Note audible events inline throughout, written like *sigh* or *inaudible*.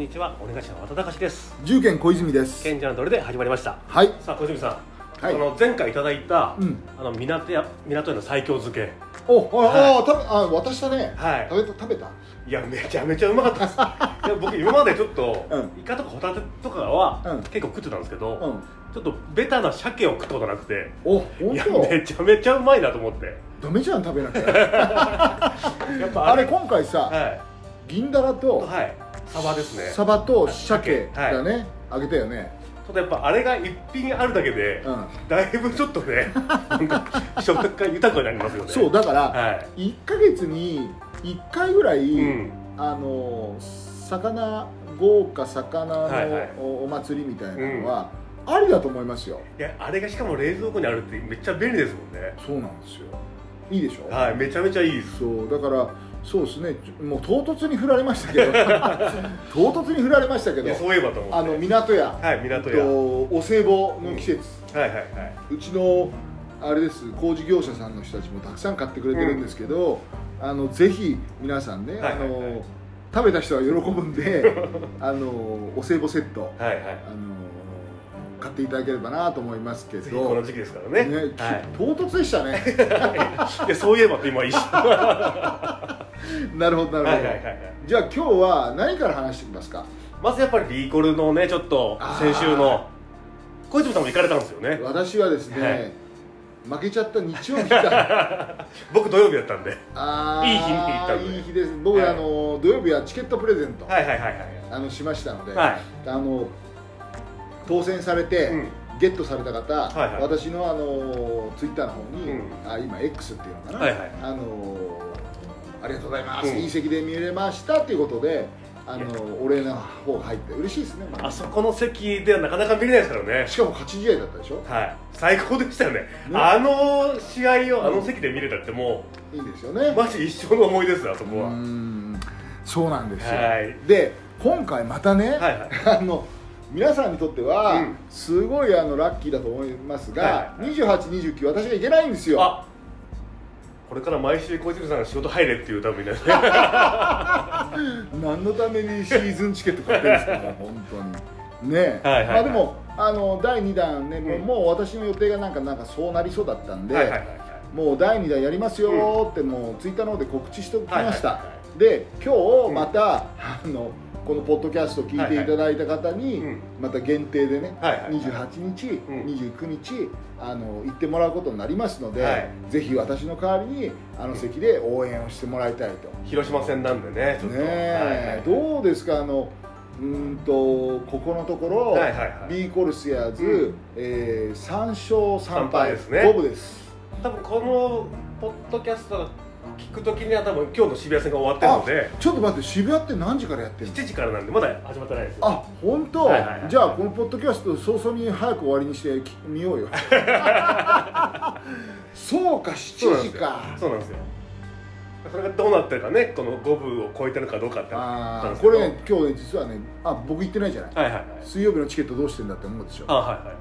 にちは。お願いします渡隆です。重県小泉です。賢者の鳥で始まりました。はい。さあ小泉さん、はい。あの前回いただいた、うん。あの港屋港屋の西京漬け。おあ、あ食べあ渡したね。はい。食べた食べた？いやめちゃめちゃうまかったです。*laughs* いや僕今までちょっと、うん。イカとかホタテとかは、うん。結構食ってたんですけど、うん。ちょっとベタな鮭を食ったことなくてお本いや当？めちゃめちゃうまいなと思って。ダメじゃん食べなきゃ *laughs* やっぱあれ今回さはい。銀だらとはいサバですね。サバと鮭はい。だね。あげたよね。ただやっぱあれが一品あるだけで、うん。だいぶちょっとね *laughs* なんか食感豊かになりますよね。そうだからはい。1ヶ月に1回ぐらいうん。あの魚豪華魚のお祭りみたいなのはありだと思いますよ。いやあれがしかも冷蔵庫にあるってめっちゃ便利ですもんね。そうなんですよ。いいでしょ？はいめちゃめちゃいいです。そうだからそうですね。もう唐突に振られましたけど。*laughs* 唐突に振られましたけど。そういえばと思って。あの港屋、はい港屋。とお歳暮の季節、はいはいはい。うちのあれです工事業者さんの人たちもたくさん買ってくれてるんですけど、あのぜひ皆さんね、はいはいはい。あの食べた人は喜ぶんであのお歳暮セット。はいはい。あの買っていただければなと思いますけ次このど時期ですからね。ねはい。唐突でしたね。*laughs* いやそういえばって今一瞬はなるほどなるほど、いはいはいはい。じゃあ今日は何から話していきますか？まずやっぱりビーコルのねちょっと先週の小泉さんも行かれたんですよね。私はですね、はい。負けちゃった日曜日だ *laughs* 僕土曜日だったんで。あーいい日に行ったんで。いい日です。僕、はい。あの土曜日はチケットプレゼント、はいはいはいはい。あのしましたので、はい。あの当選されて、うん。ゲットされた方、はいはい。私のあのツイッターの方に、うん。あ今 X っていうのかな、はいはい。あのありがとうございます、うん。いい席で見れましたっていうことであのお礼の方が入って嬉しいですね、あそこの席ではなかなか見れないですからね。しかも勝ち試合だったでしょ？はい。最高でしたよね。ね。あの試合をあの席で見れたってもいいですよね。うマジ一生の思い出ですよあそこうはん。そうなんですよ、はい。で今回またね、はいはい。*laughs* あの皆さんにとっては、うん。すごいあのラッキーだと思いますが、はいはい。2829私がいけないんですよ。あこれから毎週小泉さんが仕事入れっていうためにね。*laughs* 何のためにシーズンチケット買ってるんですかもう本当に。ね。はいはいはい。まあでもあの第2弾ね、もううん。もう私の予定がなんかなんかそうなりそうだったんで、はいはいはいもう第2弾やりますよってもうツイッターの方で告知しておきました、はいはいはいはで今日うんまた、あのこのポッドキャストを聞いていただいた方に、うん。また限定でね、はいはい。はい28日、うん。29日あの行ってもらうことになりますので、はい。ぜひ私の代わりにあの席で応援をしてもらいたいと。広島戦なんでねちょっと。どうですかあのうーんとここのところ、はいはいはい。B コルセアーズ、うん。えー、3勝3三敗。敗ですね。五分です。多分このポッドキャストが聞くときには多分今日の渋谷戦が終わってるのでちょっと待って渋谷って何時からやってるの？7時からなんでまだ始まってないですよ。あ本当、はいはいはい。じゃあこのポッドキャスト早々に早く終わりにしてき見ようよ。*laughs* そうか7時か。そうなんですよ。それがどうなってるかねこの5分を超えてるかどうかってあこれね今日ね実はねあ僕行ってないじゃない。はいはいはい。水曜日のチケットどうしてんだって思うでしょ。あはいは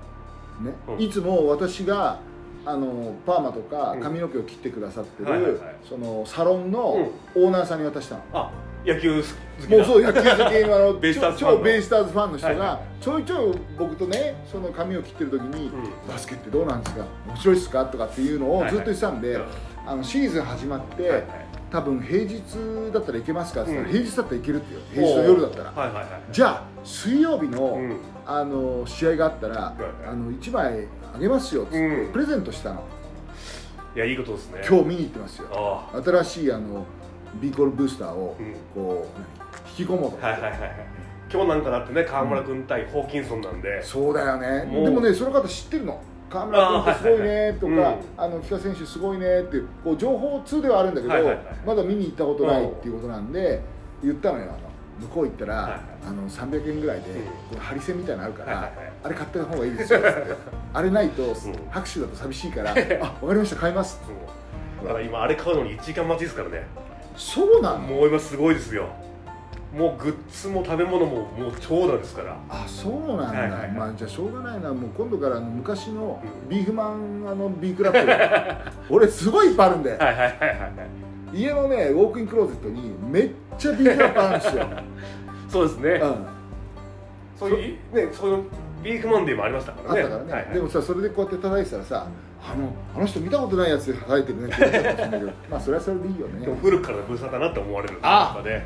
い。ね？うん。いつも私があのパーマとかうん。髪の毛を切ってくださってる、はいはいはい。そのサロンのオーナーさんに渡したの、あ野球好きな。もうそう野球好きの *laughs* あの。ベイスターズファンの。超ベイスターズファンの人がはいはちょいちょい僕とねその髪を切ってる時に、うん。バスケってどうなんですか？面白いですか？とかっていうのをずっと言ってたんで、はいはい。あのシーズン始まって、はいはい。多分平日だったらいけますか？って言ったら、うん平日だったらいけるってよ平日の夜だったら、はいはいはいじゃあ水曜日の、うん。あの試合があったら、いはい。あの1枚あげますよっつって、うん。プレゼントしたの。いやいいことですね。今日見に行ってますよ。あ新しいあのビーコルブースターをうん。こう何引き込もうと。はいはいはいはい。今日なんかだってね川村君対ホーキンソンなんで。そうだよね。でもねその方知ってるの。河村君ってすごいねとかあの北選手すごいねっていうこう情報通ではあるんだけど、まだ見に行ったことないっていうことなんで言ったのよ。あの向こう行ったら、あの300円ぐらいで、うん。このハリセンみたいなのあるから、あれ買った方がいいですよ *laughs* あれないと、ん。拍手だと寂しいから *laughs* あ分かりました買いますうん。だから今あれ買うのに1時間待ちですからね。そうなの？もう今すごいですよ。もうグッズも食べ物ももう長蛇ですから。あそうなんだ、まあじゃあしょうがないなもう今度から昔のうん。ビーフマンあの B クラップ。*laughs* 俺すごいいっぱいあるんではいはいはいはい。家のねウォークインクローゼットにめっちゃビーフラップあるんですよそうですね、うん、そういう？ねそういう。ビーフマンデーもありましたからね。あったからね、はいはい。でもさそれでこうやって叩いてたらさあのあの人見たことないやつで叩いてるねって言われたかもしれないけどまあそれはそれでいいよね。でも古くからのブーサーだなって思われるんですあ。かね。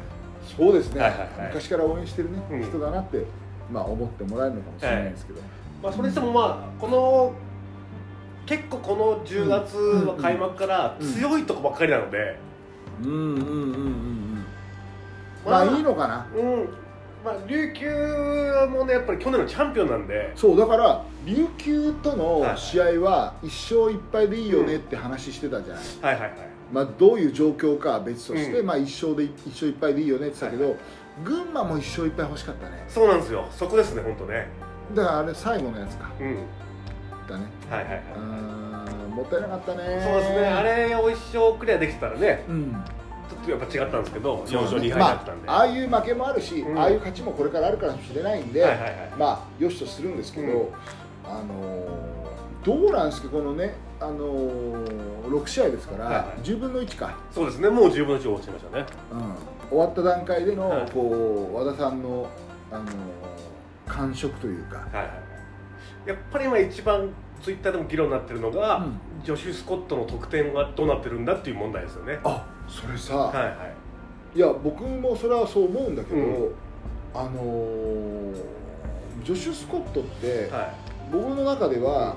そうですね、はいはいはい。昔から応援してるね、うん人だなってまあ思ってもらえるのかもしれないですけど、まあそれにしてもまあこの結構この10月は開幕から強いとこばっかりなので、うん、うんうんうんうんうんままああいいのかな。うん。まあ琉球もねやっぱり去年のチャンピオンなんで。そうだから琉球とのはい試合は一勝一敗でいいよねって話してたじゃない、はいはいはい。まあ、どういう状況かは別として、うん。まあ、一勝で一勝一敗でいいよねって言ってたけど、は群馬も一勝一敗欲しかったね。そうなんですよ。そこですね本当ね。だからあれ最後のやつか。うん。だね。はいはいはい、もったいなかったね。そうですね。あれを一生クリアできてたらね。うんとやっぱ違ったんですけど4そうだね勝2敗だったんで、まあ、ああいう負けもあるし、うん。ああいう勝ちもこれからあるかもしれないんで、はいはいはい。まあよしとするんですけど、うん。あのーどうなんですかこのね、あのー、6試合ですから、はいはい。10分の1か、そうですねもう10分の1落ちましたね。うん、終わった段階での、はい。こう和田さんの、あのー感触というか、はいはいはい。やっぱり今一番ツイッターでも議論になってるのが、うん。ジョシュ・スコットの得点はどうなってるんだっていう問題ですよね。あそれさ、はいはい。い、や僕もそれはそう思うんだけど、うん。あのージョシュ・スコットって、は僕の中では、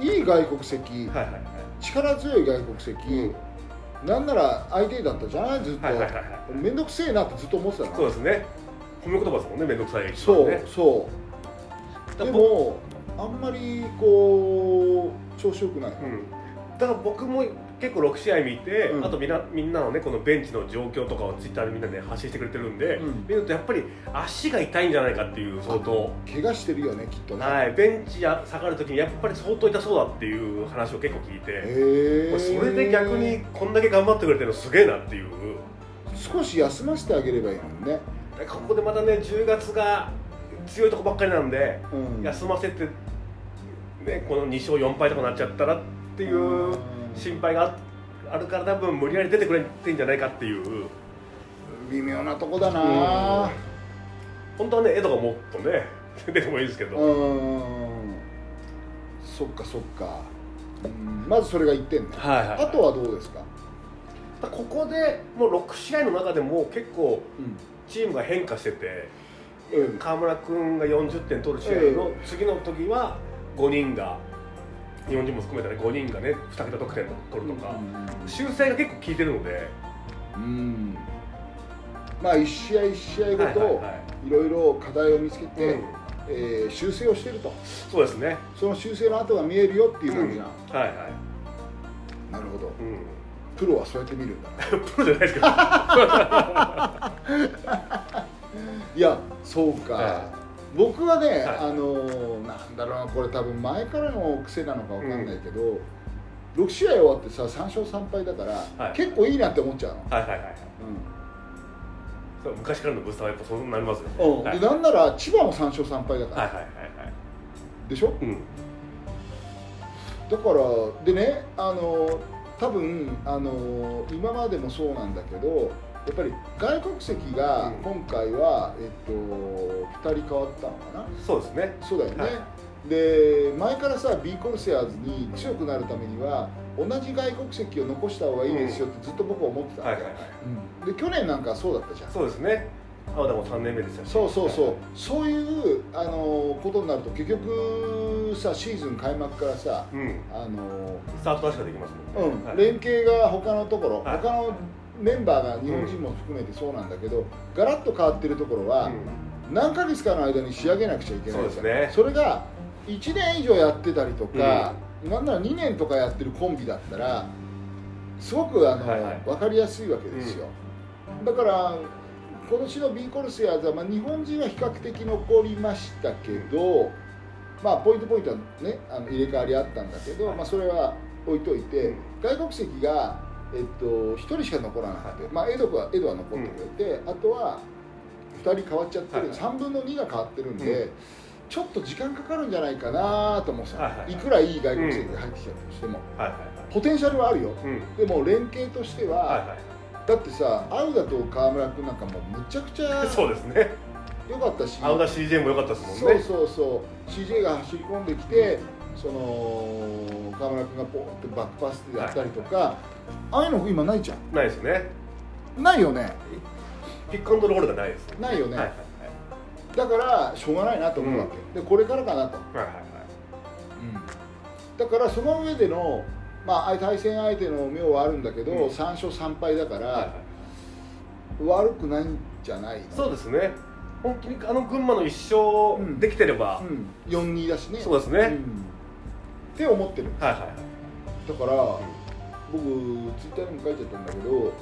いい外国籍、いはいはいはい。力強い外国籍、うん。なんなら相手だったじゃない？ずっと、はいはいはいくせえなってずっと思ってたなそうですね。褒め言葉ですもんね面倒くさい。一そう。そうでもあんまりこう調子よくない、うん。だから僕も結構6試合見て、うん。あとみんなみんなのねこのベンチの状況とかをツイッターでみんなで発信してくれてるんで、うん。見るとやっぱり足が痛いんじゃないかっていう相当怪我してるよねきっとね、はいベンチや下がるときにやっぱり相当痛そうだっていう話を結構聞いて、それで逆にこんだけ頑張ってくれてるのすげえなっていう。少し休ませてあげればいいのにね、ここでまたね10月が強いとこばっかりなんで、うん、休ませて、ね、この2勝4敗とかなっちゃったらっていう心配があるから多分無理やり出てくれてんじゃないかっていう。微妙なとこだな。本当はね江戸がもっとね *laughs* 出てもいいですけど、うんそっかそっか、うんまずそれが1点ね、はいはいあとはどうですか、ここでもう6試合の中でも結構うん。チームが変化しててうん。川村君が40点取る試合の次の時は5人が日本人も含めたら5人がね2桁得点取るとか、修正が結構効いてるので、うん。まあ1試合1試合ごと、はいろいろ課題を見つけて、うん。えー修正をしてると。そうですね。その修正の跡が見えるよっていう感じな、はいはい、なるほど。うん、プロはそうやって見るんだ。*laughs* プロじゃないですけど。*laughs* いやそうか、は僕はね、はい。あのーなんだろうなこれ多分前からの癖なのかわかんないけど、6試合終わってさ3勝3敗だから、はい。結構いいなって思っちゃうの、はいはいはいう昔からのブースターはやっぱそうなりますよね、うん。はい、でなんなら千葉も3勝3敗だから、はいはいはいはい。でしょ？うん。だからでねあの多分あの今までもそうなんだけどやっぱり外国籍がうん。今回は、えっと、2人変わったのかな？そうですね。そうだよね、はい。で前からさ B コルセアーズに強くなるためには同じ外国籍を残した方がいいですよってずっと僕は思ってたんで,、はいはいはい。うん。で去年なんかはそうだったじゃん。そうですね。青田も3年目でしたし。そうそうそう、はい。そういうあのことになると結局さシーズン開幕からさうん。あのスタート確かできますもんね、うん。はい。連携が他のところ、はい。他のメンバーが日本人も含めてそうなんだけど、ガラッと変わってるところは、何ヶ月かの間に仕上げなくちゃいけないそうですね。それが1年以上やってたりとか、なんなら2年とかやってるコンビだったらすごくあの、はいはい。分かりやすいわけですよ、だから今年の B コルセアーズは、まあ、日本人は比較的残りましたけど、まあ、ポイントポイントは、ね、あの入れ替わりあったんだけど、まあ、それは置いといて、うん。外国籍が、えっと、1人しか残らなくて、まあ、エドはエドは残ってくれて、あとは2人変わっちゃってる、はい3分の2が変わってるんで、うん。ちょっと時間かかるんじゃないかなと思ってた、はいはいはい。いくらいい外国籍が入ってきたとしても、はいはいポテンシャルはあるよ。はいうん。でも連携としては、はいはいだってさアウダと川村君なんかもうむちゃくちゃそうですね。良かったし。青田 CJ も良かったですもんね。そうそうそう。CJ が走り込んできてその河村君がポーってバックパスでやったりとか、ああいうの今ないじゃん。ないですね。ないよね。ピックアンドロールがないですないよね、はいはいだからしょうがないなと思うわけ、でこれからかなと、はいはいはい。だからその上での、まあ、対戦相手の妙はあるんだけど、うん。3勝3敗だから、はいはい。悪くないんじゃないそうですね。本当にあの群馬の一勝うん。できてれば、うん、4-2だしね。そうですね。んって思ってる。はいはいはい。だから、僕ツイッターにも書いちゃったんだけど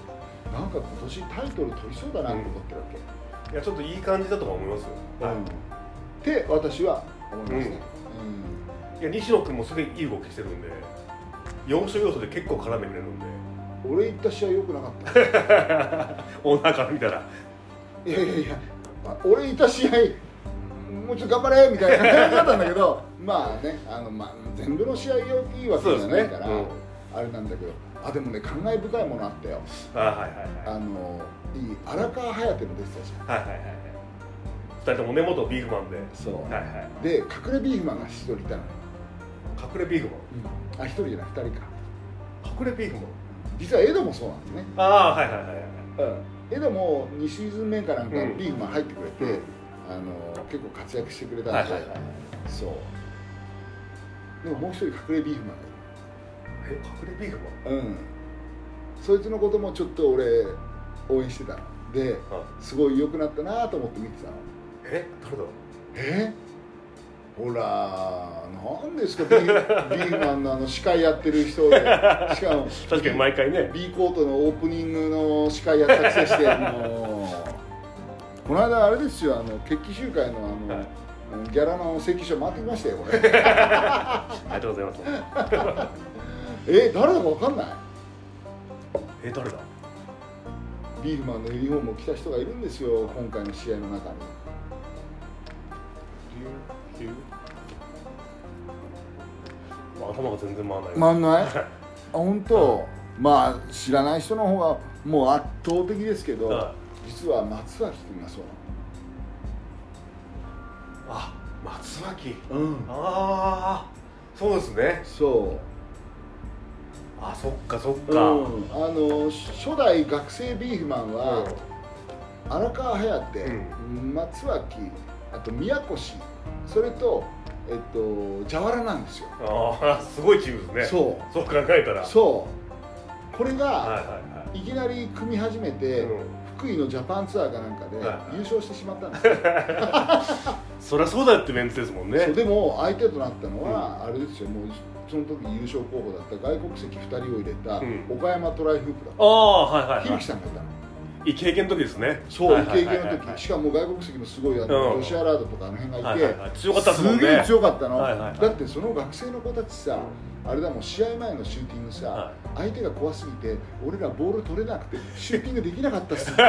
なんか今年タイトル取りそうだなと思ってるわけ、いやちょっといい感じだとは思いますよ、はい。うんって私は思いますね、いや西野君もすでにいい動きしてるんで要所要所で結構絡めれるんで。うん俺行った試合良くなかった。オーナーから見たら。いやいやいや、まあ俺いた試合もうちょっと頑張れみたいな感じだったんだけどまあねあの、まあ、全部。の試合がいいわけじゃないから、そうですね。あれなんだけどあでもね感慨深いものあったよ。あはいはいはい。あのいい荒川颯の出てたじゃん。はいはいはいはい。二人ともね元ビーフマンで。そう。はいはいで隠れビーフマンが一人いたの。よ、隠れビーフあ一人じゃない二人か。マン隠れビーフマン？実はエドもそうなんですね、ああはいはいはいはい。エドも2シーズン目かなんかうん。ビーフマン入ってくれて、うん。あの結構活躍してくれたんで、はいはいはい。そうでももう一人隠れビーフマンがいるえ隠れビーフマン？うん、そいつのこともちょっと俺応援してた。のであ。すごい良くなったなと思って見てたの。え誰だ？ろうえ？ほらなんですかビービーフマンのあの司会やってる人で。*laughs* しかも確かに毎回ね。B コートのオープニングの司会やったくせしてもうこの間あれですよあの決起集会のあの、はいギャラの請求書回ってきましたよこれ。*laughs* ありがとうございます。*laughs* え誰だか分かんない？え誰だ？ビーフマンのユニフォームを着た人がいるんですよ今回の試合の中に。頭が全然回らない回んない？あ本当、まあ知らない人の方がもう圧倒的ですけど、は実は松脇君がそうあ松脇うん。ああそうですね。そあそっかそっう、か、うん、あの初代学生ビーフマンは、荒川颯、松脇あと宮越それとえっと蛇腹なんですよ。ああすごいチームですね。そう。そう考えたら。そう。これが、はいはいはい。いきなり組み始めて、うん福井のジャパンツアーかなんかではい優勝してしまったんですよ、*laughs* そりゃそうだよってメンツですもんね。そうでも相手となったのは、あれですよ。もうその時優勝候補だった外国籍2人を入れたうん。岡山トライフープだっああはいはいたはい。響さんがいたのいい経験の時ですね。そう、はいイケイケの時。しかも外国籍もすごいあの、うん。ジョシュアラードとかあの辺がいて、はいはいはい。強かったですもんね。げえ強かったの、はいはいはい。だってその学生の子たちさ、あれだもん試合前のシューティングさ、は相手が怖すぎて俺らボール取れなくてシューティングできなかったっす。っ *laughs* て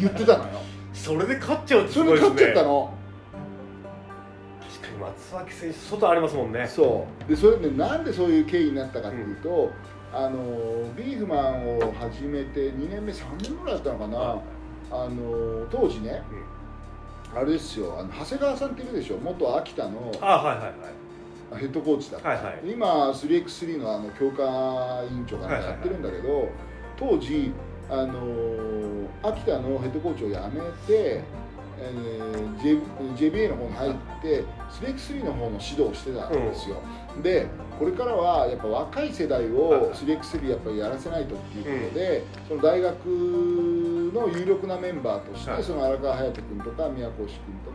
言ってたのよ。それで勝っちゃうってすそごいですね。れで勝っちゃったの。確かに松脇選手外ありますもんね。そう。でそれでなんでそういう経緯になったかっていうと、あのビーフマンを始めて2年目3年ぐらいだったのかな、はあの当時ねあれですよあの長谷川さんっているでしょ元秋田のあはいはいはい。ヘッドコーチだった、はいはい。今 3x3 のあの強化委員長がやってるんだけど、当時あの秋田のヘッドコーチを辞めて、えー J- JBA の方に入って 3x3 の方の指導をしてたんですよ、でこれからはやっぱ若い世代はいをはい。3x3 やっぱりやらせないとっていうことで、その大学の有力なメンバーとして、はい。その荒川颯君とか宮越君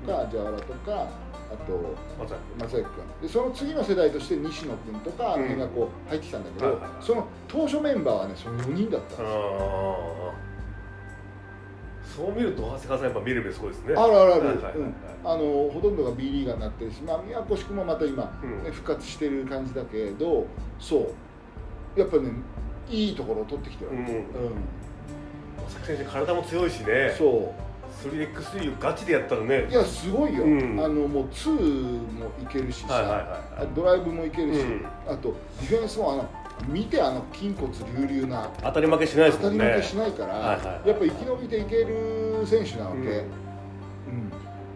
とか蛇原とかあと松崎君。でその次の世代として西野君とかあの辺がこう入ってきたんだけど、はいはいはい。その当初メンバーはねその4人だったんあですよ。あそう見ると長谷川さんやっぱ見る目すごいですね。あるあるある、はいはいはいうん。あのほとんどが B リーガーになってるし、まあ、宮越君もまた今、うん。ね復活してる感じだけどそう。やっぱねいいところを取ってきてる、うん。うん。佐々木選手体も強いしね。そ 3x3 をガチでやったらね。ういやすごいよ、うん。あのもう2もいけるしさ、はいはいはいはい。ドライブもいけるし、うん。あとディフェンスもあの見てあの筋骨隆々な当たり負けしないですもんね。当たり負けしないから、はいはいはい。やっぱ生き延びていける選手なわけ、うん。うん。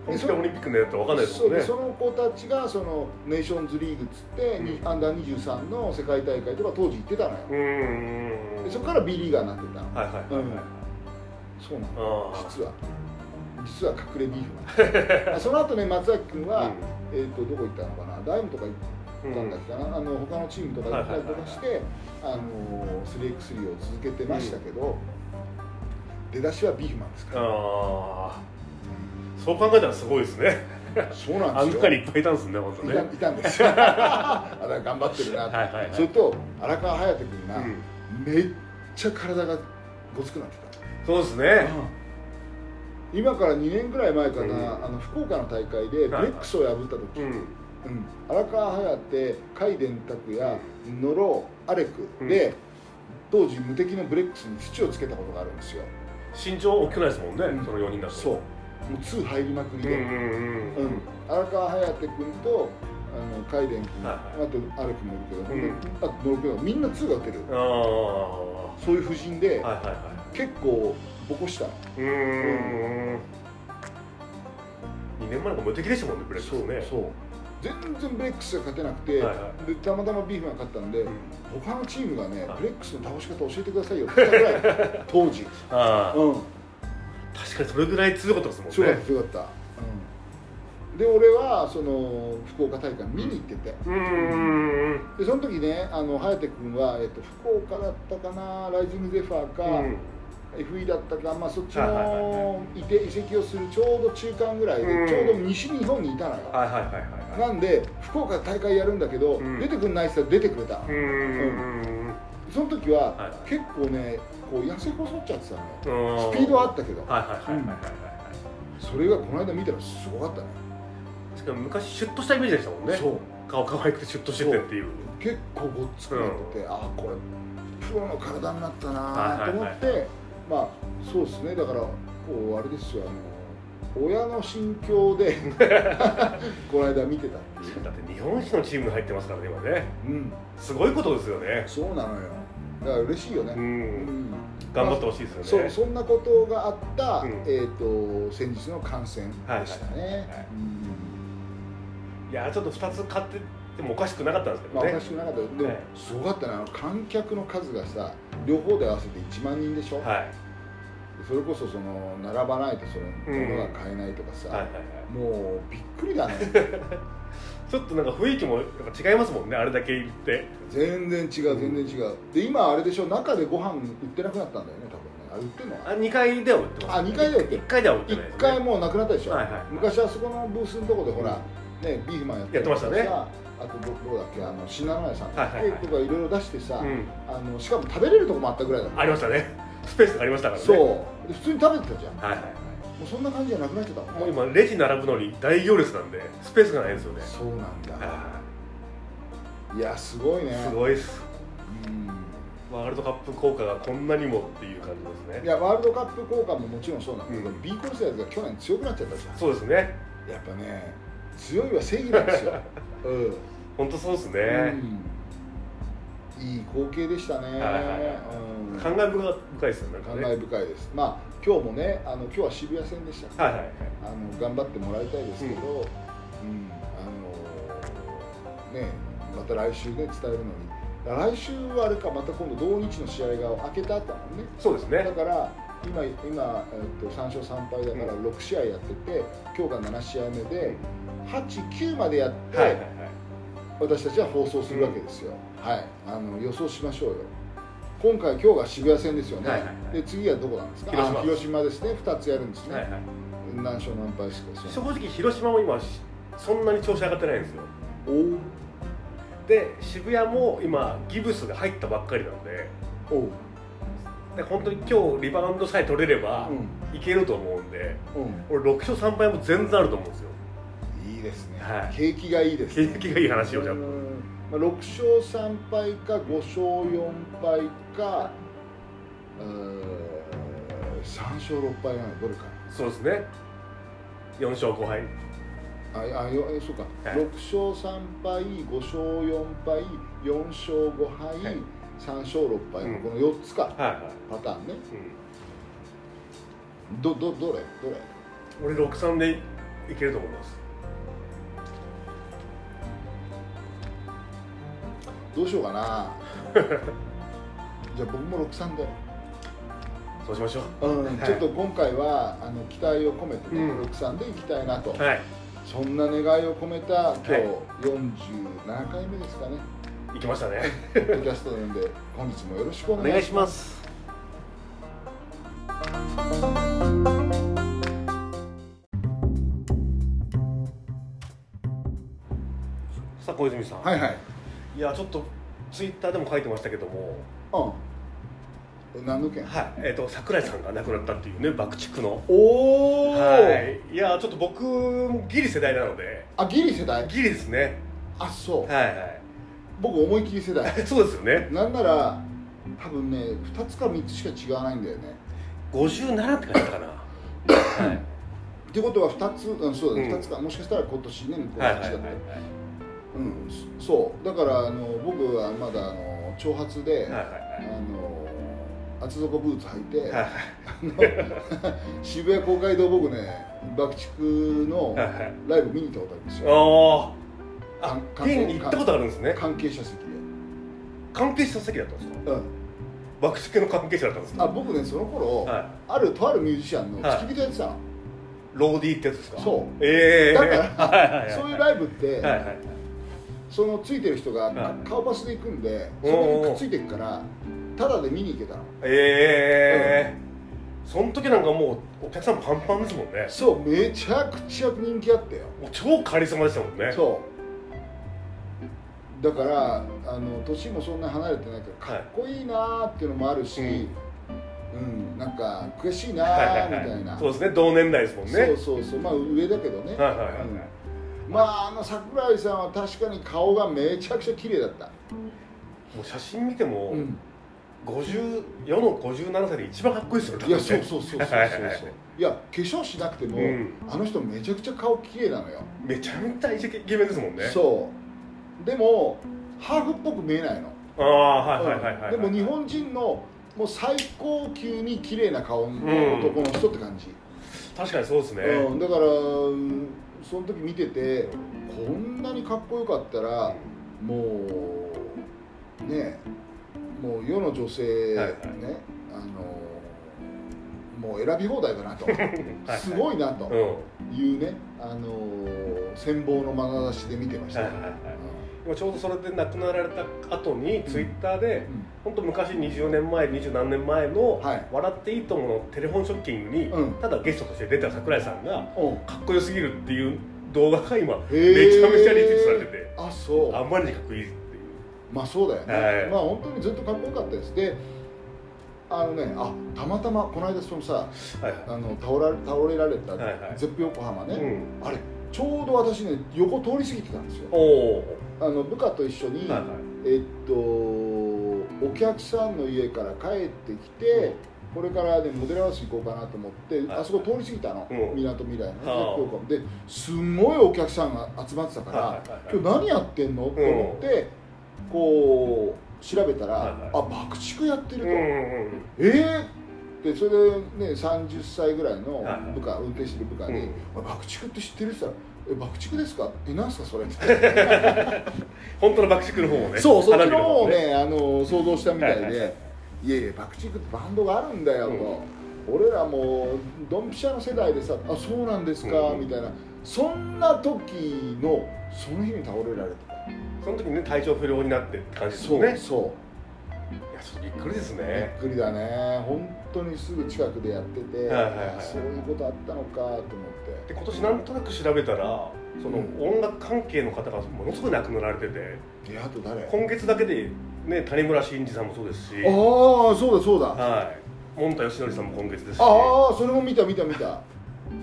本気でオリンピックのやつ分かんないですそもんね。その子たちがそのネーションズリーグっつって、にうん。アンダー23の世界大会とか当時行ってたのよ、うーんでそこから B リーガーになってた。の、はいはいはいはい、うん。そうなの。あ実は。実は隠れビーフマンあその後ね松崎君は、あえー、とどこ行ったのかな？ダイムとか行ったん。だっけかな、あの他のチームとか行ったりとかして、あの 3x3 を続けてましたけど、出だしはビーフマンですから、そう考えたらすごいですね。そうなんですよ。あん中にいっぱいいたんですね本当ね。いたんです。よ *laughs* あら頑張ってるなって、はいはいはい。それと荒川颯君が、うん。めっちゃ体がごつくなってそうですた、ね今から2年ぐらい前かな、うん。あの福岡の大会でブレックスを破った時、うんうん。荒川颯海伝拓也野呂アレクで、当時無敵のブレックスに土をつけたことがあるんですよ。身長大きくないですもんね、うん。その4人だと。そう。もう2入りまくりで、荒川颯君とあの海伝君、はいあとアレクもいるけど、うん。あと野呂君はみんな2が打てるああはそういう布陣で、いはいは結構ボコした。のいうーん。2年前なんか無敵でしたもんねブレックスね。そう全然ブレックスが勝てなくて、はいはでたまたまビーフが勝ったんで、うん。他のチームがね、はい。ブレックスの倒し方教えてくださいよって言ったぐらい *laughs* 当時、うん、確かにそれぐらい強かったですもんね。強かった強かった、うん、で俺はその福岡大会見に行ってて、でその時ねあの颯君は、えっと、福岡だったかなライジングゼファーか、うん FE だったか、まあ、そっちの移て移籍をするちょうど中間ぐらいで、うん。ちょうど西日本にいたのよ、はいはいはいはいはい。なんで福岡大会やるんだけど、うん。出てくんないって言ったら出てくれた、うーんその時は、はい結構ねこう痩せ細っちゃってたのよ。ススピードはあったけど、それがこの間見たらすごかったね。しかも昔シュッとしたイメージでしたもんね。そう。顔可愛くてシュッとしててっていう。結構ごっつくなってて、ああこれプロの体になったなと思って、まあそうですね。だからこうあれですよあの親の心境で *laughs* この間見てたっていう。だって日本一のチームに入ってますからね今ね。うん。すごいことですよね。そうなのよ。だから嬉しいよね、ううん。ん頑張ってほしいですよね。そうそんなことがあった、うん。えー、と先日の観戦でしたね、はいはいはいうん。いやちょっと2つ買っててもおかしくなかったんですけまあ、どねおかしくなかったでも、はいすごかったな観客の数がさ両方で合わせて1万人でしょ、はい。それこそその並ばないとそのうん物が買えないとかさ、はいはいはい。もうびっくりだね。*laughs* ちょっとなんか雰囲気もやっぱ違いますもんねあれだけ言って。全然違う全然違う。で今あれでしょ？中でご飯売ってなくなったんだよね多分ね。あ売ってんの？あ2階では売ってますあ二階では売ってる。1階では売ってないです一回もうなくなったでしょ、はいはい昔あそこのブースのとこでほら、ねビーフマンやってましたね。さあとどどうだっけあの信濃屋さん。だっけ、はいはいはい。とかいろいろ出してさ、うん。あのしかも食べれるとこもあったぐらいだもんありました。ねスペースがありましたからね。そう。で普通に食べてたじゃん、はいはいはい。もうそんな感じじゃなくなっちゃったもん。もう今レジ並ぶのに大行列なんでスペースがないんですよね。そうなんだ、はいやすごいね。いすごいっす。うん。ワールドカップ効果がこんなにもっていう感じですね。いやワールドカップ効果ももちろんそうなんだけど、うん。B コルセアーズが去年強くなっちゃったじゃん。そうですね。やっぱね強いは正義なんですよ、*laughs* うん。本当そうですね、うん。いい光景でしたね、はいはいはい。うん。感慨深いですよなんか感ね慨深いです。まあ今日もねあの今日は渋谷戦でしたっけ？はいはいはい。あの頑張ってもらいたいですけど、うん。あのねまた来週ね伝えるのに。来週はあれかまた今度同日の試合が明けた後なのね。そうですね。だから今今、えっと、3勝3敗だから6試合やってて、今日が7試合目で89までやって、はいはいはい。私たちは放送するわけですよ、はい。あの予想しましょうよ。今回今日が渋谷戦ですよね、はいはいはい。で次はどこなんですか？広島。あ広島ですね。2つやるんですね、はいはい。何勝何敗ですか？正直広島も今そんなに調子上がってないんですよ。おうで渋谷も今ギブスが入ったばっかりなので。おうで本当に今日リバウンドさえ取れればうん。いけると思うんで。うん。俺6勝3敗も全然あると思うんですよいいですね、はい。景気がいいですね。景気がいい話をちゃんとうん。まあ、6勝3敗か5勝4敗かうーん3勝6敗なのどれか。そうですね。4勝5敗。ああよえそうか、はい。6勝3敗5勝4敗4勝5敗、はい。3勝6敗。のうん。この4つか、はいはい、パターンね。うどどどれ？どれ？ん、俺63でいけると思いますどうしようかな。*laughs* じゃあ僕も63で、そうしましょう。うんはい。ちょっと今回はあの期待を込めてね、うん。63でいきたいなと、はい。そんな願いを込めた今日はい47回目ですかね、行きましたね。ポッドキャストなんで本日もよろしくおお願いします。さあ小泉さん、はいはいいやちょっとツイッターでも書いてましたけども。うん。何の件？はい。えっ、と桜井さんが亡くなったっていうね爆竹の。おお、はい。いやちょっと僕もギリ世代なので。あギリ世代？ギリですね。あそう。はいはい。僕思い切り世代。*laughs* そうですよね。なんなら多分ね2つか3つしか違わないんだよね。57って書いてたかな。はいってことは2つ、うん、そうだね、うん。2つか。もしかしたら今年ね向こうの話だった、はいはいはいうんそそう。だからあの僕はまだあの長髪で、はいはいあの厚底ブーツ履いて、はいはい。あ *laughs* の渋谷公会堂僕ね爆竹のはいはい。ライブ見に行ったことありますよ。あああ関現に行ったことあるんですね。関係者席で、関係者席だったんですか？うん、爆竹の関係者だったんですか？あ僕ねその頃、はあるとあるミュージシャンのはい。付き人やってたの、いローディーってやつですか？そう。ええだからはいはいはいそういうライブって、はいはいそのついてる人がはい顔パスで行くんで、それにくっついていくからタダで見に行けたの。ええその時なんかもうお客さんパンパンですもんね。そうめちゃくちゃ人気あったよ。もう超カリスマでしたもんね。そう。だからあの年もそんな離れてないからかっこいいなーっていうのもあるし、はいうんなんか悔しいなはいはいーみたい。な、そうですね。同年代ですもんね。そうそうそう。まあ上だけどね、はいはいはいはい。うんまああの桜井さんは確かに顔がめちゃくちゃ綺麗だった、もう写真見ても、うん。50世の57歳で一番かっこいいですよ。いやそうそうそうそうそうそう。はいや化粧しなくても、うん。あの人めちゃくちゃ顔綺麗なのよ、めちゃめちゃイケメンですもんね。そう。でもハーフっぽく見えないの、ああはいはいはいはい、でも日本人のもう最高級に綺麗な顔の男の人って感じ、確かにそうですね、うんだからうんその時見ててこんなにかっこよかったらもうねもう世の女性ね、はいはい。あのもう選び放題だなと。*laughs* はいすごいなとうん。いうね、あの羨望の眼差しで見てました、はいはいはい今ちょうどそれで亡くなられた後にツイッターで、うん。本当昔20年前20何年前のはい「笑っていいとも!」のテレフォンショッキングに、うん。ただゲストとして出た桜井さんがう。んかっこよすぎるっていう動画が今めちゃめちゃリツイートされててあそう。あんまりにかっこいいっていう。まあそうだよね、はい。まあ本当にずっとかっこよかったです。であのねあたまたまこの間そのさはいはい。あの倒ら倒れられたはいはい。ゼップ横浜ね、うん。あれちょうど私ね横通り過ぎてたんですよあの部下と一緒に、はいはい。えっとお客さんの家から帰ってきて、これからねモデルハウス行こうかなと思って、はい。あそこ通り過ぎたの。うん。みなとみらいのねゼはあ。ップ横浜ですんごいお客さんが集まってたから、今日何やってんの？と思って、こう調べたら、はいはい。あ爆竹やってると、えー？ってそれでね30歳ぐらいの部下、運転してる部下にうん「お前爆竹って知ってる?」って言ったら「え爆竹ですかえなんすか？それ」*laughs* 本当の爆竹の方をねそうそっちの方をねね。あの想像したみたいはいはいはで「いやいや爆竹ってバンドがあるんだよ」と、俺らもうドンピシャの世代でさ「あそうなんですか」うんみたいな。そんな時のその日に倒れられてた。その時にね体調不良になってって感じですそう、そういやびっくりですびねっくりだね。本当にすぐ近くでやってて、はいはいはいあそういうことあったのかと思って。で今年なんとなく調べたらそのうん音楽関係の方がものすごい亡くなられててえあと誰？あ今月だけでね谷村新司さんもそうですし。あーそうだそうだ。あはい。門田義則さんも今月ですし。あーそれも見た見た見た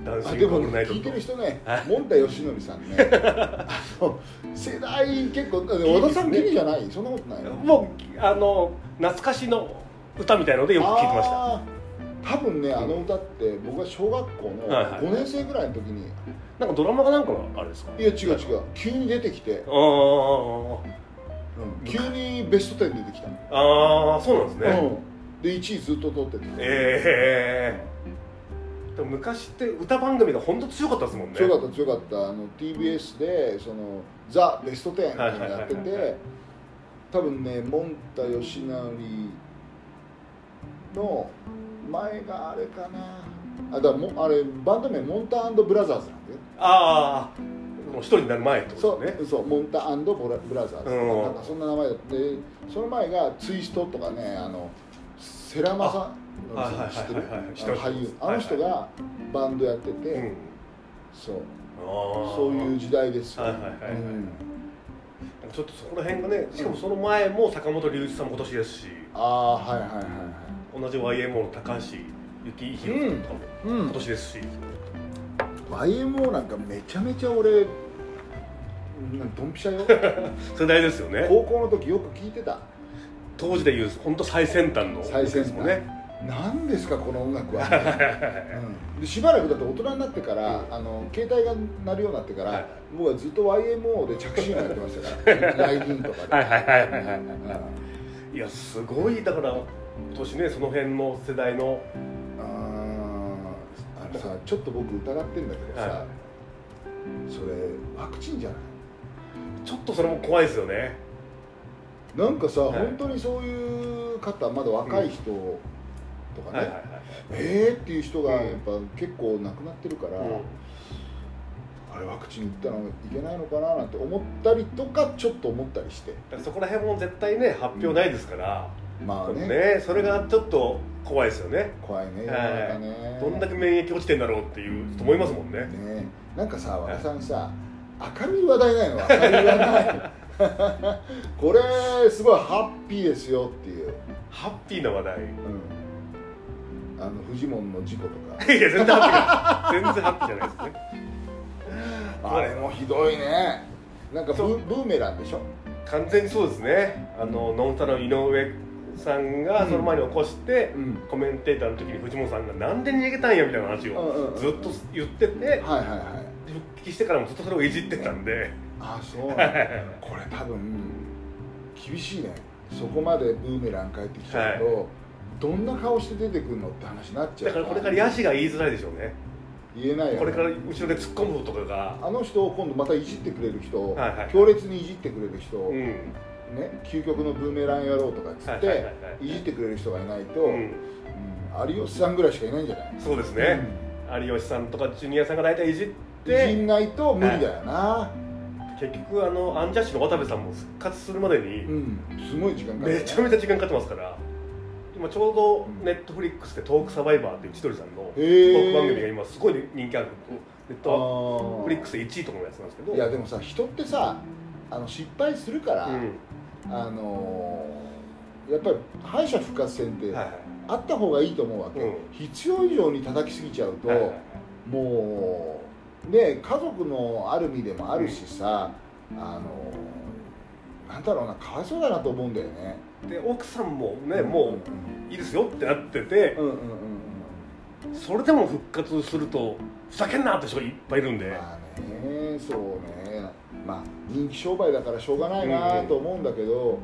ダンシンあでもグオールナイト聞いてる人ねはい。門田義則さんね。*laughs* あの世代結構小田さんギリじゃない？そんなことないもうあの懐かしの歌みたいのでよく聞いてました。多分ねあの歌って僕が小学校のはいはい。5年生ぐらいの時になんかドラマかなんかのあれですか？いや違う違う。急に出てきて、急にベスト10出てきたの。あーそうなんですね、うん、で1位ずっと取ってて、ええでも昔って歌番組が本当強かったですもんね。強かった強かった。あの TBS でその「ザ・ベストテン」やってて多分ねモンタヨシナリの前があれかな。あだもあれバンド名モンタブラザーズなんだよ。ああもう一人になる前ってこそうとですね。そうモンタブラブラザーズ、うん。なんかそんな名前だってその前がツイストとかねあの世良正あはいはいはいはい。知ってる？俳優。あの人がバンドやってて、うん。そう。そういう時代ですよ、はいはいはいはい。うん。ちょっとそこら辺がねしかもその前も坂本龍一さんも今年ですし。ああはいはいはいはい。同じ YMO の高橋幸宏さんとかもうん。今年ですし、YMO なんかめちゃめちゃ俺うんドンピシャよ。*laughs* 世代ですよね。高校の時よく聞いてた。当時でいう本当最先端の最先端。ですもんね何ですかこの音楽は、うん。でしばらくだって大人になってから、あの携帯が鳴るようになってから、はい。僕はずっと YMO で着信音やってましたから *laughs* ライディンとかで、はいはいはいはいはい。うん。いやすごいだから今年ねその辺の世代の。あーあのさちょっと僕疑ってんだけどさ、はそれワクチンじゃない？ちょっとそれも怖いですよね。なんかさ、はい。本当にそういう方まだ若い人とかね、はいはいはいえー？っていう人がうんやっぱ結構亡くなってるから、うん。あれワクチン打ったのいけないのかななんて思ったりとかちょっと思ったりして。そこら辺も絶対ね発表ないですから、まあね。ねそれがちょっと怖いですよね。怖いね世のはい中ね。どんだけ免疫落ちてんだろうっていうと思いますもんね。ねなんかさ和田さんさ明るい話題ないの明るい話題 *laughs* これすごいハッピーですよっていう、ハッピーな話題。うん、あのフジモンの事故とか。*laughs* いや全然ハッピー全然ハッピーじゃないですね。*laughs* あれもひどいね。なんかブーメランでしょ？完全にそうですね。あのノンスタの井上さんがその前に起こして、うん。コメンテーターの時に藤本さんがなんで逃げたんやみたいな話うんうんうん。をずっと言ってて、はいはいはい。復帰してからもずっとそれをいじってたんで。あそうなんだ。これ多分厳しいね。そこまでブーメラン帰ってきちゃうと、どんな顔して出てくるのって話になっちゃう。だからこれからヤシが言いづらいでしょうね。言えないよ、ね、これから後ろで突っ込むとかが。あの人を今度またいじってくれる人、はいはい強烈にいじってくれる人、うん。ね、究極のブーメラン野郎とかっつって、はいはいはいはい。いじってくれる人がいないと、うん。うん有吉さんぐらいしかいないんじゃない？そうですね、有吉さんとかジュニアさんが大体いじっいじてんないと無理だよな、結局あのアンジャッシュの渡部さんも復活するまでにうん。すごい時間かかる、めちゃめちゃ時間かかってますから今ちょうどネットフリックスで「トークサバイバー」っていう千鳥さんのトへー。ーク番組が今すごい人気あるネッあトーフリックスで1位とかのやつなんですけど。いやでもさ人ってさあの失敗するから、うん。あのーやっぱり敗者復活戦ってはいあった方がいいと思うわけ、うん。必要以上に叩きすぎちゃうと、はいはいはい。もうね家族のある身でもあるしさ、あのなんだろうなかわいそうだなと思うんだよねで奥さんもねもういいですよってなっててうんうんうんそれでも復活するとふざけんなって人がいっぱいいるんで、うんまあねそうね。まあ人気商売だからしょうがないなと思うんだけど、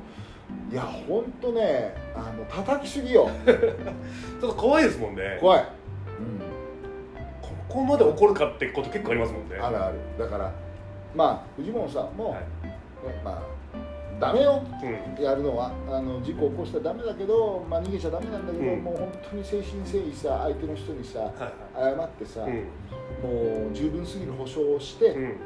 いやほんとねあの叩きすぎよ。*laughs* ちょっと怖いですもんね。怖い、ここまで起こるかってこと結構ありますもんね。あるある。だからまあ藤本さんも、はい。ねまあダメよ。うん。やるのはあの事故起こしたらダメだけど、まあ、逃げちゃダメなんだけど、うん。もう本当に誠心誠意さ相手の人にさはいはい。謝ってさ、うん。もう十分すぎる保証をして、うん。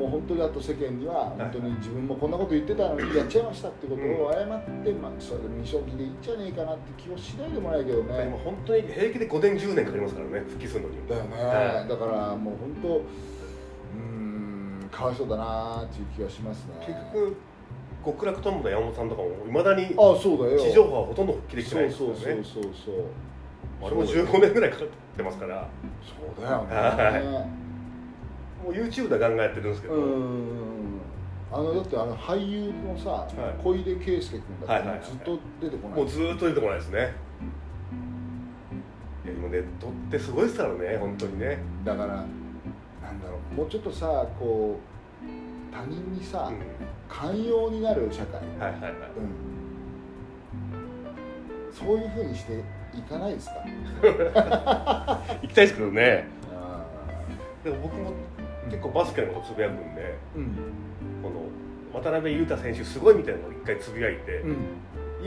もう本当にあと世間にははい本当に自分もこんなこと言ってたのにやっちゃいましたってことを謝って、まあ、それで未承認でいいんじゃねえかなって気はしないでもないけど今ね本当に平気で5年10年かかりますからね復帰するのに。だよね、はい。だからもう本当うーんかわいそうだなっていう気はしますね。結局極楽トンボの山本さんとかもいまだにあそうだよ。地上波はほとんど復帰できてないですよそうそうそうねそうそう。あれも15年ぐらいかかってますから。そうだよね、はもう YouTube ではガンガンやってるんですけど、うんあのだってあの俳優のさ、い。小出圭介君だってはいはいはいずっと出てこない、もうずーっと出てこないですね。いや今ネットってすごいですからね本当にね、だからなんだろう。もうちょっとさこう他人にさ、うん寛容になる社会、はいはいはい。うん、そういうふうにして行かないですか？*laughs* 行きたいですけどね。でも僕も結構バスケのことつぶやくんで、うん。この渡辺裕太選手すごいみたいなのを一回つぶやいてうん。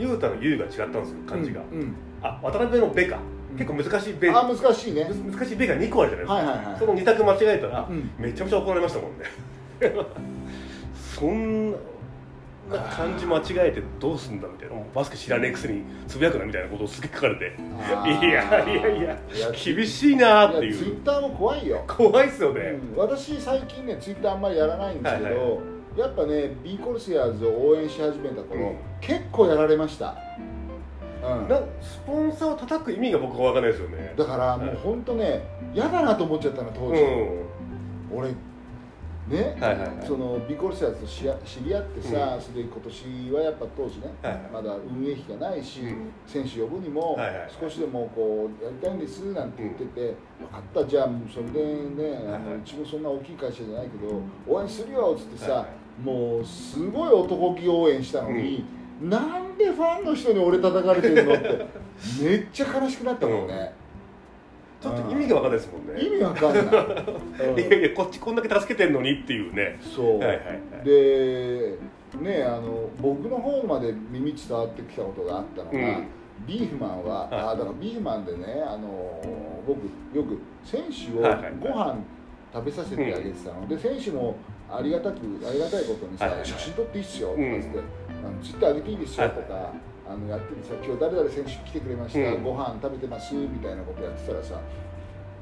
裕太、の「裕」が違ったんですよ漢字が、うん。うん。あ渡辺の「べ」かうん。結構難しい「べ」あ難しいね。む難しい「べ」が2個あるじゃないですか、はいはいはい。その2択間違えたら、うん。めちゃめちゃ怒られましたもんねそんな漢字間違えてどうすんだみたいな。バスケ知らねえくせにつぶやくなみたいなことをすげえ書かれて。いやいやいや。いや厳しいなーっていう。ツイッターも怖いよ、怖いっすよね、うん。私最近ねツイッターあんまりやらないんですけど、はいはい。やっぱね B コルセアーズを応援し始めた頃、うん。結構やられました、うん、なスポンサーを叩く意味が僕は分かんないですよね。だからもう本当ね嫌だなと思っちゃったの当時、うん。俺ね、はいはいはい。その B コルセアと知り合ってさ、うん。それで今年はやっぱ当時ね、はいはい。まだ運営費がないし、うん。選手呼ぶにも少しでもこうやりたいんですなんて言ってて、分かったじゃあもうそれでね、あのはい。はいうちもそんな大きい会社じゃないけど応援するよっつってさ、はいはもうすごい男気応援したのに、なんでファンの人に俺叩かれてるのってめっちゃ悲しくなったもんね、ちょっと意味が分かんないですもんね。意味わかんない、うん。いやいやこっちこんだけ助けてんのにっていうね。そう、はいはいはい。でねあの僕の方まで耳伝わってきたことがあったのが、うん。ビーフマンは、はい。あだからビーフマンでねあの僕よく選手をはいはいはい。ご飯食べさせてあげてたの、で選手もありがたくありがたいことにさ、はいはいはい。写真撮っていいっすよとかうんつって、あのツイッター上げていいですよとか、はいあのやってるさ今日誰々選手来てくれました、うん。ご飯食べてますみたいなことやってたらさ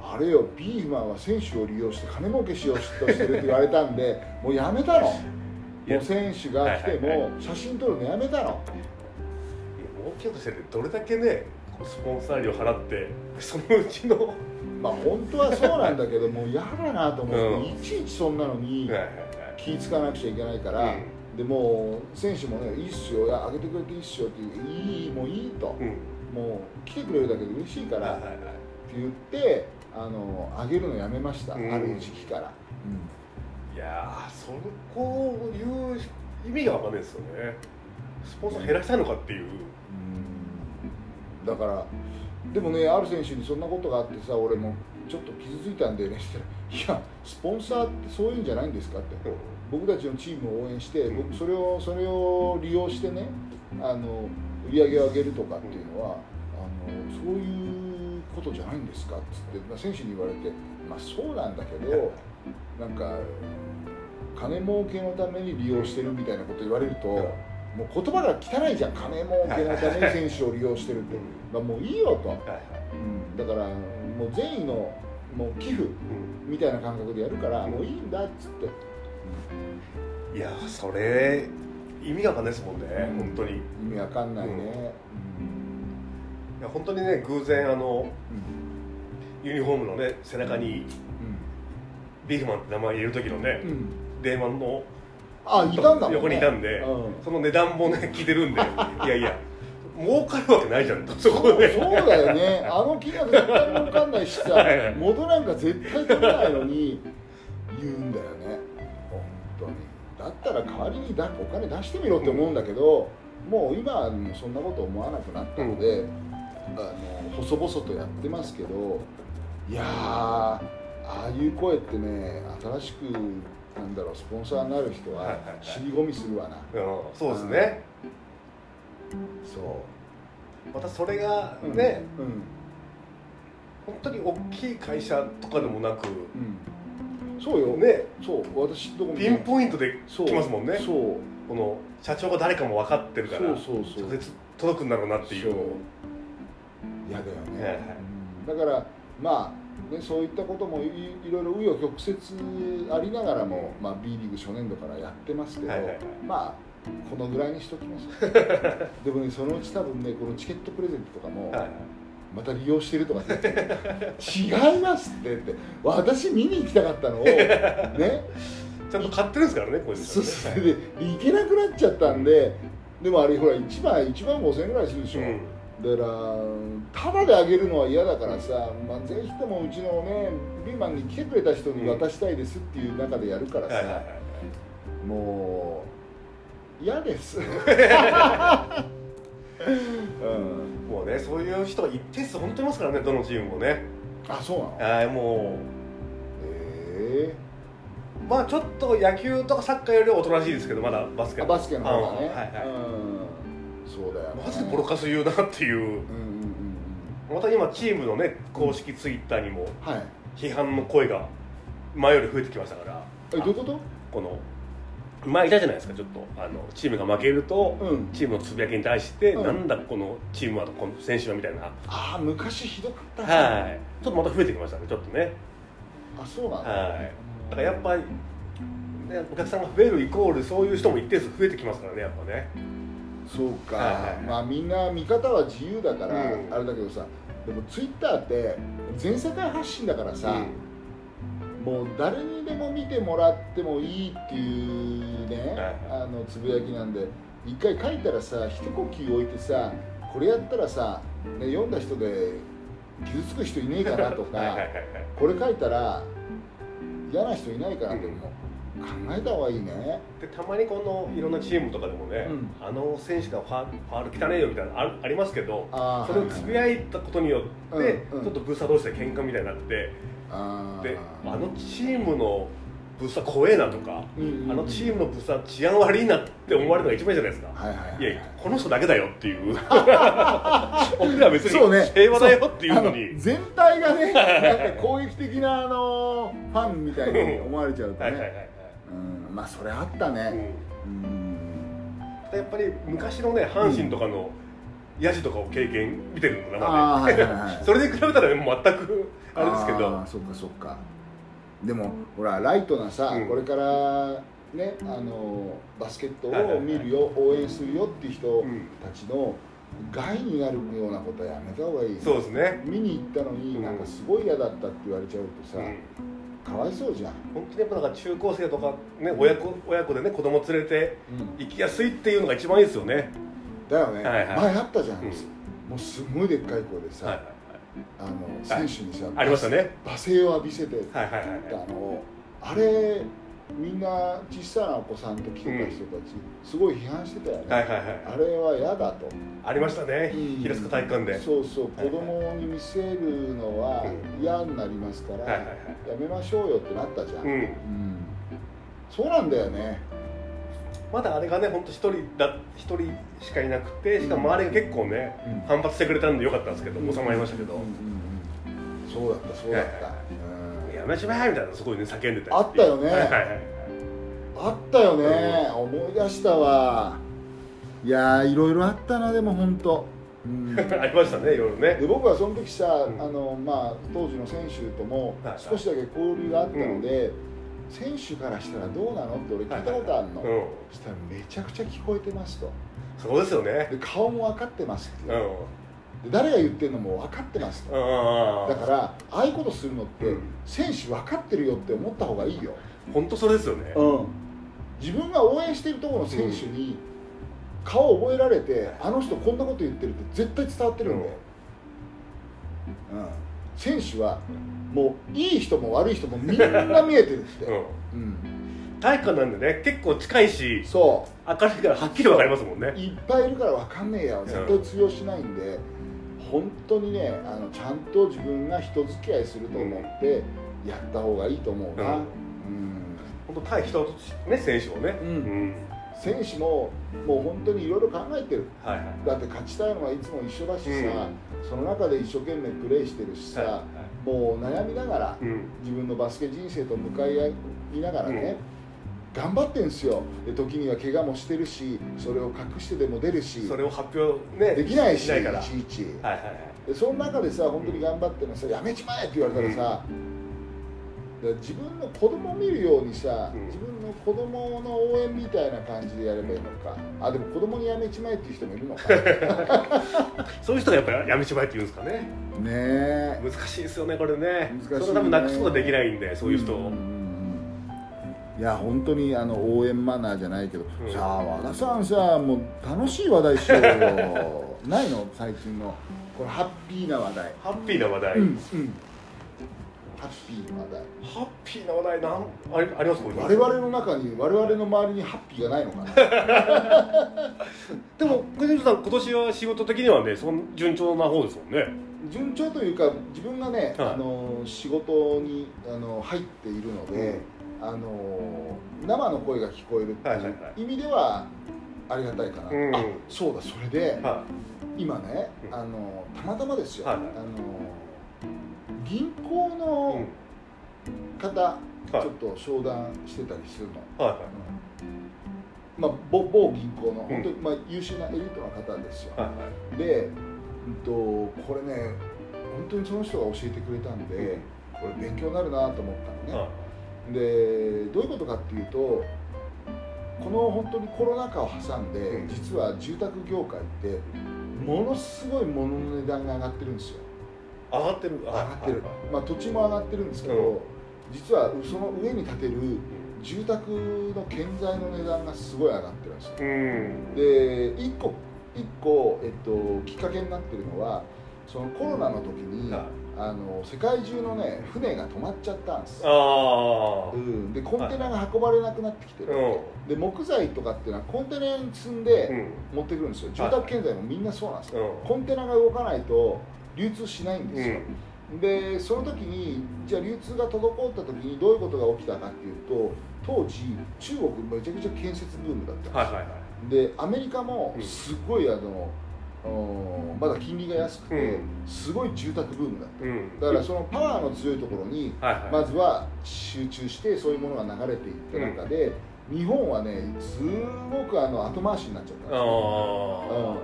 あれよビーフマンは選手を利用して金儲けしようとしてるって言われたんで *laughs* もうやめたの。もいや。う選手が来てはいはいも写真撮るのやめたの。いや大きいことしててどれだけねスポンサー料払って *laughs* そのうちの、まあ本当はそうなんだけどもう嫌だなと思って、うん。いちいちそんなのにはいはい気使わなくちゃいけないから、うんでもう選手もね「いいっすよいや上げてくれていいっすよ」って言ういいもういいと、うん。もう来てくれるだけで嬉しいからって言ってあの上げるのやめました、うん。ある時期から、いやーそこういう意味が分かんないですよね。スポンサー減らしたいのかっていう。うん。だからでもねある選手にそんなことがあってさ俺もちょっと傷ついたんでねって言ったら「いやスポンサーってそういうんじゃないんですか?」って僕たちのチームを応援してうん。僕それをそれを利用してねあの売り上げを上げるとかっていうのは、あのそういうことじゃないんですかっつって、まあ、選手に言われてまあそうなんだけどなんか金儲けのために利用してるみたいなこと言われると、もう言葉が汚いじゃん。金儲けのために選手を利用してるって、まあ、もういいよと、うん、だからもう善意のもう寄付うん。みたいな感覚でやるから、うん。もういいんだっつって。いやーそれ意味が分かんないですもんね、うん。本当に。い意味わかんないね、や本当にね偶然あのうん。ユニフォームのね背中にビーフマンって名前入れる時のねうん。うん電話のあいたんだね、横にいたんで、うん。その値段もね *laughs* 聞いてるんでいやいや儲かるわけないじゃんとそこで。そうだよね。あの金額絶対儲かんないしさ元なんか絶対取れないのに言うんだよだったら代わりにだお金出してみろって思うんだけど、もう今そんなこと思わなくなったので、あの細々とやってますけどいやーああいう声ってね新しくなんだろうスポンサーになる人は尻込みするわな、うんそうですね。そまたそれがうね、うん。本当に大きい会社とかでもなくうん、そうよ、ね。そう。私どこもピンポイントで来ますもんね。そう。この社長が誰かも分かってるからそうそうそう。直接届くんだろうなっていう。嫌だよね、はいはい。うん。だからまあねそういったこともいいろいろ紆余曲折ありながらも、まあ、B リーグ初年度からやってますけど、はいはいはい。まあこのぐらいにしときます。*laughs* でもねそのうち多分ねこのチケットプレゼントとかも、はいはいまた利用してるとかって違いますってって私見に行きたかったのを *laughs* ね。ちゃんと買ってるんですからねこういうそのね。それで行けなくなっちゃったんででもあれほら1万1万5000円ぐらいするでしょ、うん。だからただであげるのは嫌だからさ、まあ、ぜひともうちのねビーマンに来てくれた人に渡したいですっていう中でやるからさ、もう嫌です、*laughs* うん、もうねそういう人が一定数本当にいますからねどのチームもね。あそうなの？はいもへえ。うまあちょっと野球とかサッカーよりはおとなしいですけどまだバスケあバスケの方がね、うんはいはい。うん。そうだよ、ね、マジでボロカス言うなっていう。うんうんうんまた今チームのね公式ツイッターにも批判の声が前より増えてきましたから。えどういうこと？この前いたじゃないですかちょっとあのチームが負けると、うん。チームのつぶやきに対して、うん。なんだこのチームはとこの選手はみたいな、ああ昔ひどかった。ねはい。ちょっとまた増えてきましたねちょっとね。あそうなんだ、はい。だからやっぱり、ね、お客さんが増えるイコールそういう人も一定数増えてきますからねやっぱね。そうか、はいまあみんな見方は自由だから、うん。あれだけどさでもツイッターって全世界発信だからさ、もう誰にでも見てもらってもいいっていうね、はいあのつぶやきなんで一回書いたらさ一呼吸置いてさこれやったらさ、ね、読んだ人で傷つく人いねえかなとかこれ書いたら嫌な人いないかなってもう考えた方がいいね。でたまにこのいろんなチームとかでもね、うん。あの選手がファファール汚ねえよみたいなのあるありますけどそれをつぶやいたことによって、うんうん。ちょっとブースター同士で喧嘩みたいになってあー。であのチームのブースター怖えなとか、うんうんうん。あのチームのブースター治安悪いなって思われるのが一番いいじゃないですか、はいはいはいい。やこの人だけだよっていう。*laughs* 僕らは別に平和だよっていうのあに全体がねなんか攻撃的なあのファンみたいに思われちゃうと *laughs* はいはいはいねうん。まあそれあったはい、ね。うん。うん。やっぱり昔のね阪神とかのヤジとかを経験見てるのかな、ねはいはいはい *laughs* それで比べたら全くあれですけど。そっかそっか。でもほらライトなさ、うん。これからねあのバスケットはいはいはい。を見るよ、応援するよっていう人うん。たちの害になるようなことはやめた方がいい。そうですね、見に行ったのに、うんなんかすごい嫌だったって言われちゃうとさ、うんかわいそうじゃん、本当にやっぱなんか中高生とか、ね、親子親子でね子供連れて行きやすいっていうのが一番いいですよね、だよね、はいはい。前あったじゃん、うん。もうすごいでっかい声でさ、はいはいあの選手にさ、ありましたね。罵声を浴びせてはいはいはい。あのあれみんな小さなお子さんと来てた人たち、すごい批判してたよね、はいはいはい。あれは嫌だと、ありましたね、うん。平塚体育館で。そうそう。はい子供に見せるのは嫌になりますから、やめましょうよってなったじゃん、うん。うん。そうなんだよね。まだあれがね本当一人だ一人しかいなくてしかも周りが結構ね、うん。反発してくれたんでよかったんですけど、収まりましたけど、そうだったそうだった、やめちまえみたいなすごいね叫んでたりあったよね。はいはいはいあったよね、思い出したわ。いやーいろいろあったなでも本当、うん、*laughs* ありましたねいろいろね。で僕はその時さ、ん。あのまあ、当時の選手ともはい少しだけ交流があったので、選手からしたらどうなのって俺聞いたことあるの、うん。そしたらめちゃくちゃ聞こえてますと。そうですよね。で顔も分かってますって。うん誰が言ってるのも分かってますだからああいうことするのって、うん。選手分かってるよって思った方がいいよ、本当それですよね、うん、自分が応援してるところの選手に顔を覚えられて、あの人こんなこと言ってるって絶対伝わってるんで、うん。選手はもういい人も悪い人もみんな見えてるって、うん。うん。体育館なんでね結構近いしそ明るいからはっきり分かりますもんね。う。いっぱいいるから分かんねえや。絶対通用しないんで、本当にねあのちゃんと自分が人付き合いすると思ってやった方がいいと思うな、うん。うん。本当対人とね選手をね。うん。うん。選手ももう本当にいろいろ考えてる。はいはい。だって勝ちたいのはいつも一緒だしさ、うその中で一生懸命プレーしてるしさ、はいはいもう悩みながらうん。自分のバスケ人生と向かい合いながらね、頑張ってんすよ。で時には怪我もしてるしそれを隠してでも出るしそれを発表ねできないしないから。いちいち。はいはいはい。でその中でさ本当に頑張ってるのさやめちまえって言われたらさ、で自分の子供を見るようにさ、うん。自分の子供の応援みたいな感じでやればいいのか。あでも子供にやめちまえっていう人もいるのか。*laughs* そういう人がやっぱりやめちまえって言うんですかね。ねえ。難しいですよねこれね。難しいね。それ多分なくすことはできないんでそういう人を、んんうんいや本当にあの応援マナーじゃないけど、うん。さあ和田さんさもう楽しい話題しようよないの？最近の。これハッピーな話題、ハッピーな話題、うんうん、ハッピーな話題。ハッピーな話題なん？ありありますか？我々の中に我々の周りにハッピーがないのかな？*laughs* でも国吉さん今年は仕事的にはねその順調な方ですもんね。順調というか自分がね、はい。あの仕事にあの入っているので、あの生の声が聞こえるってはいはいい。うは意味ではありがたいかな、うん。あそうだそれで、は今ねうん。あのたまたまですよ、はいはい。あの銀行い、の方、はい。ちょっと商談してたりするの、はいはい。まあ、某某銀行のん。本当に、まあ、優秀なエリートの方ですよ、はいはい。で、うん、とこれね本当にその人が教えてくれたんで、これ勉強になるなと思ったのね、はでどういうことかっていうとこの本当にコロナ禍を挟んで、うん。実は住宅業界ってものすごい物の値段が上がってるんですよ。上がってる。上上がってる、まあ、土地も上がってるんですけど、うん。実はその上に建てる住宅の建材の値段がすごい上がってるんですようん。で1個一個、えっと、きっかけになってるのはそのコロナの時に、はいあの世界中のね船が止まっちゃったんです。ああうん、でコンテナが運ばれなくなってきてる、うん。で木材とかっていうのはコンテナに積んでうん。持ってくるんですよ。住宅建材もみんなそうなんですよ、うん。コンテナが動かないと流通しないんですよ、でその時にじゃあ流通が滞った時にどういうことが起きたかっていうと当時中国めちゃくちゃ建設ブームだったんですよ、はいはいはい。でアメリカもうんすごいあの、うんまだ金利が安くて、うすごい住宅ブームだった。うん。だからそのパワーの強いところにまずは集中してそういうものが流れていった中で、日本はねすごくあの後回しになっちゃったんですよ。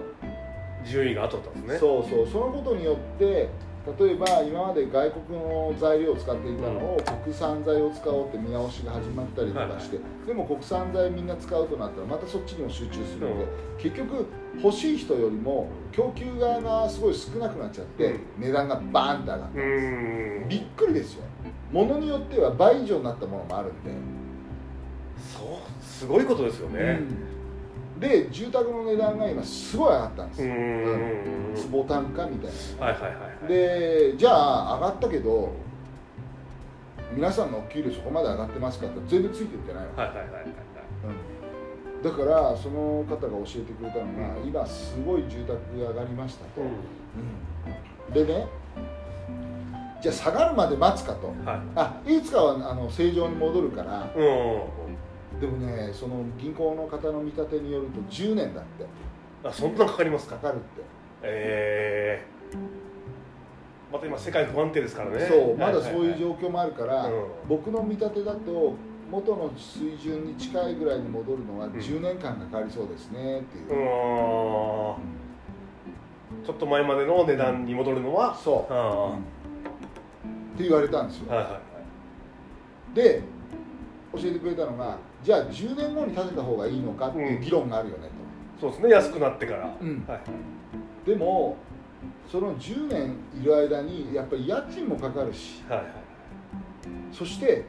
順位が後だったんですね。そうそう。そのことによって例えば今まで外国の材料を使っていたのを国産材を使おうって見直しが始まったりとかして、でも国産材みんな使うとなったらまたそっちにも集中するので、結局欲しい人よりも供給側がすごい少なくなっちゃって、うん。値段がバーンって上がった、うん。びっくりですよ。物によっては倍以上になったものもあるんで、そうすごいことですよねで住宅の値段が今すごい上がったんですうよ、ん。坪単価みたいな。はいはいはいはいでじゃあ上がったけど皆さんのお給料そこまで上がってますかって全然ついてってないわ、はいはいはいはいうん、だからその方が教えてくれたのが、今すごい住宅が上がりましたと、うん。でねじゃあ下がるまで待つかと。はい。あいつかはあの正常に戻るからうんでもねその銀行の方の見立てによると10年だって。あそんなかかりますか？かかるって。ええまた今世界不安定ですからね。そうまだそういう況状況もあるから、うん。僕の見立てだと元の水準に近いぐらいに戻るのはん。10年間かかりそうですねっていう、うん。ちょっと前までの値段に戻るのは？そう、あって言われたんですよ、あはいはいはい。で教えてくれたのがじゃあ10年後に建てた方がいいのかっていう議論があるよねそうですね安くなってから、うん。はい。と、でもその10年いる間にやっぱり家賃もかかるし。はいはい。そして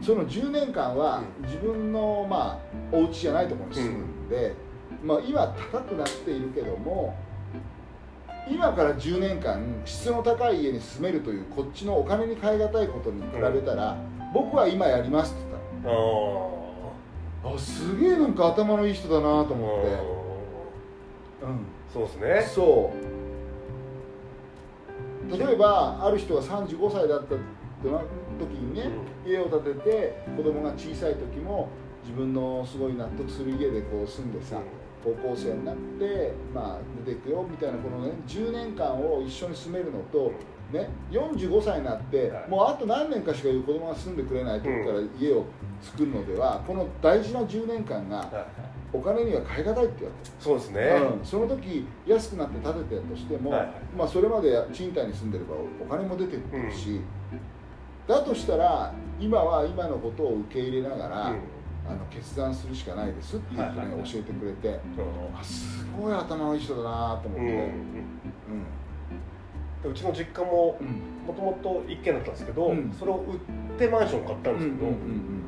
その10年間はうん。自分のまあお家じゃないところに住むんで、まあ、今高くなっているけども今から10年間質の高い家に住めるというこっちのお金に換え難いことに比べたら、僕は今やりますって言っあたのあすげえなんか頭のいい人だなとあ思って、そうですうん、ね。そう。例えばある人が35歳だった時にね、家を建てて子供が小さい時も自分のすごい納得する家でこう住んでさ、高校生になって、まあ、出ていくよみたいなこのね10年間を一緒に住めるのと、ね、45歳になって、はい。もうあと何年かしか子供が住んでくれない時から家を作るのでは、この大事な10年間がお金には変え難いって言われてそうですね、うん、その時安くなって建てたとしても、はいはい。まあ、それまで賃貸に住んでればお金も出てくるし、だとしたら今は今のことを受け入れながら、うん。あの決断するしかないですっていうふうに教えてくれて、あすごい頭のいい人だなと思って、うんうんうちの実家もうん。もともと一軒だったんですけど、うん。それを売ってマンション買ったんですけど、うん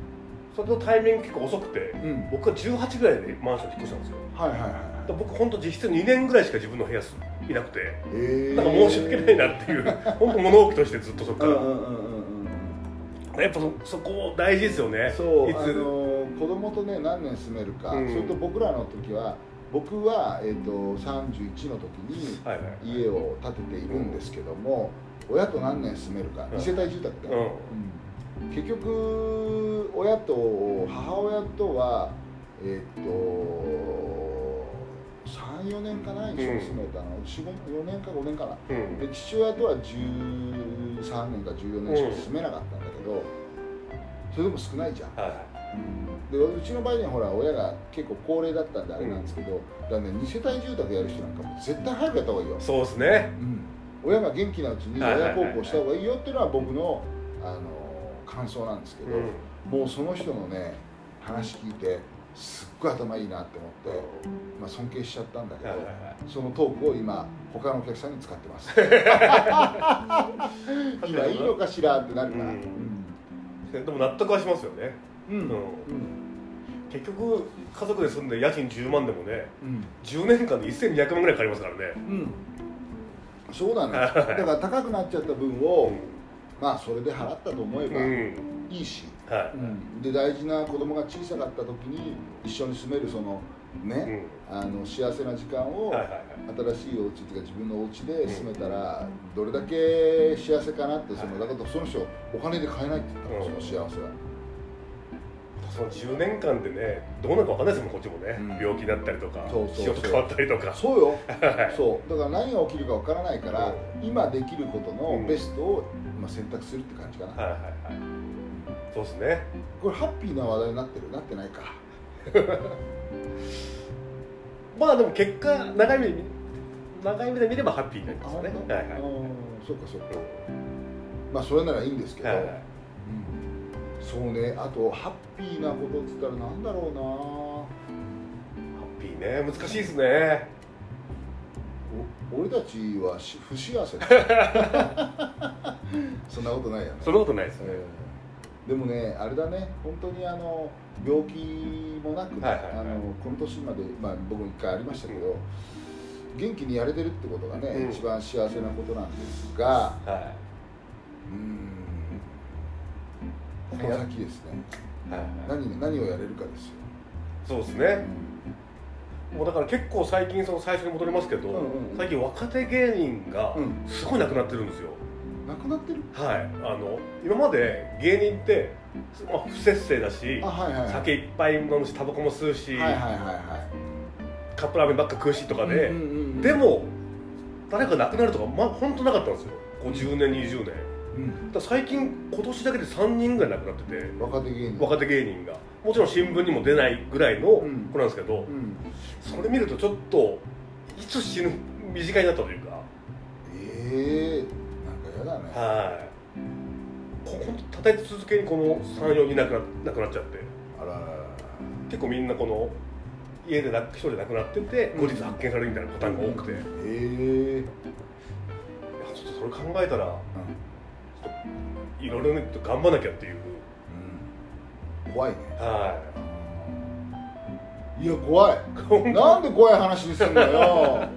それのタイミング結構遅くてうん。うんうん僕は18ぐらいでマンションに引っ越したんですよ。はいはいはいで僕本当実質2年ぐらいしか自分の部屋いなくてえー。なんか申し訳ないなっていう *laughs* 本当物置としてずっとそこから、うんうんうんうんうん。やっぱそそこ大事ですよね。いつ。そうあの子供とね何年住めるか、うん。それと僕らの時は僕は、えー、と31の時に家を建てているんですけども、親と何年住めるかうん。二世帯住宅で、うん。うん。結局親と母親とはえっ、と34年かな一緒に住めたの、4年か5年かな。うん。で父親とは13年か14年しか住めなかったんだけど、それでも少ないじゃん、はいはいでうちの場合にはほら親が結構高齢だったんであれなんですけど、だね2世帯住宅やる人なんかもう絶対早くやった方がいいよ、そうですね。うん。親が元気なうちに親孝行した方がいいよっていうのは僕のあの感想なんですけど、うん。もうその人のね話聞いてすっごい頭いいなって思って、まあ、尊敬しちゃったんだけど、そのトークを今他のお客さんに使ってます。*laughs* 今いいのかしらってなるから、うん。でも納得はしますよねうん。うん。うん。結局家族で住んで家賃10万でもねうん。10年間で1200万ぐらいかかりますからね。うん。そうなのよだから高くなっちゃった分を、まあそれで払ったと思えばうん。いいし、はうん。で大事な子供が小さかった時に一緒に住めるそのい、ね、あの幸せな時間を新しいお家っていうか自分のお家で住めたらどれだけ幸せかなってそのはい。だからその人お金で買えないって言ったのうん。その幸せはその10年間でねどうなるか分かんないですもんこっちもね、うん。病気になったりとか仕事変わったりとか。そうよ。*laughs* はい。そう。だから何が起きるかわからないからう。今できることうん。のベストをまあ選択するって感じかな。はいはいはい。そうですね。これハッピーな話題になってる？なってないか。*laughs* まあでも結果長い目で見長い目で見ればハッピーになりますよねはいはい。うん。そっかそうんまあそれならいいんですけど、はいはい。うんそうね。あとハッピーなことっつったらなんだろうな。ハッピーね。難しいですね。お俺たちはし不幸せ。だ *laughs* そんなことないよね、そんなことないですね、えーでもねあれだね。本当にあの病気もなくね、はいはいはい。あのこの年まで、まあ、僕も一回ありましたけど、元気にやれてるってことがね、うん。一番幸せなことなんですがはうーんこの先ですね。いはいはい。何何をやれるかですよ、そうですうね、ん。もうだから結構最近その最初に戻りますけど、うんうん最近若手芸人がうん。すごいなくなってるんですよ、なくなってる？はい。あの今まで芸人って、まあ、不節制だしあはいはいはい。酒いっぱい飲むしタバコも吸うし、はいはいはいはカップラーメンばっか食うしとかいで、うんうんうんでも誰か亡くなるとかまあ本当なかったんですよ。50年20年だかうん。ら最近今年だけで3人ぐらい亡くなってて若手芸人。若手芸人が。もちろん新聞にも出ないぐらいのうん。子なんですけど、うん。それ見るとちょっといつ死ぬ身近になったというか。ええなんかやだね。はい。ここ立て続けにこの34人亡くな亡くなっちゃって。あら結構みんなこの家でな一人で亡くなってて後日発見されるみたいなパターンが多くて、いやええちょっとそれ考えたらいろいろね頑張らなきゃっていう。うん。怖いね。はい。や怖い。いなんで怖い話にすんのよ。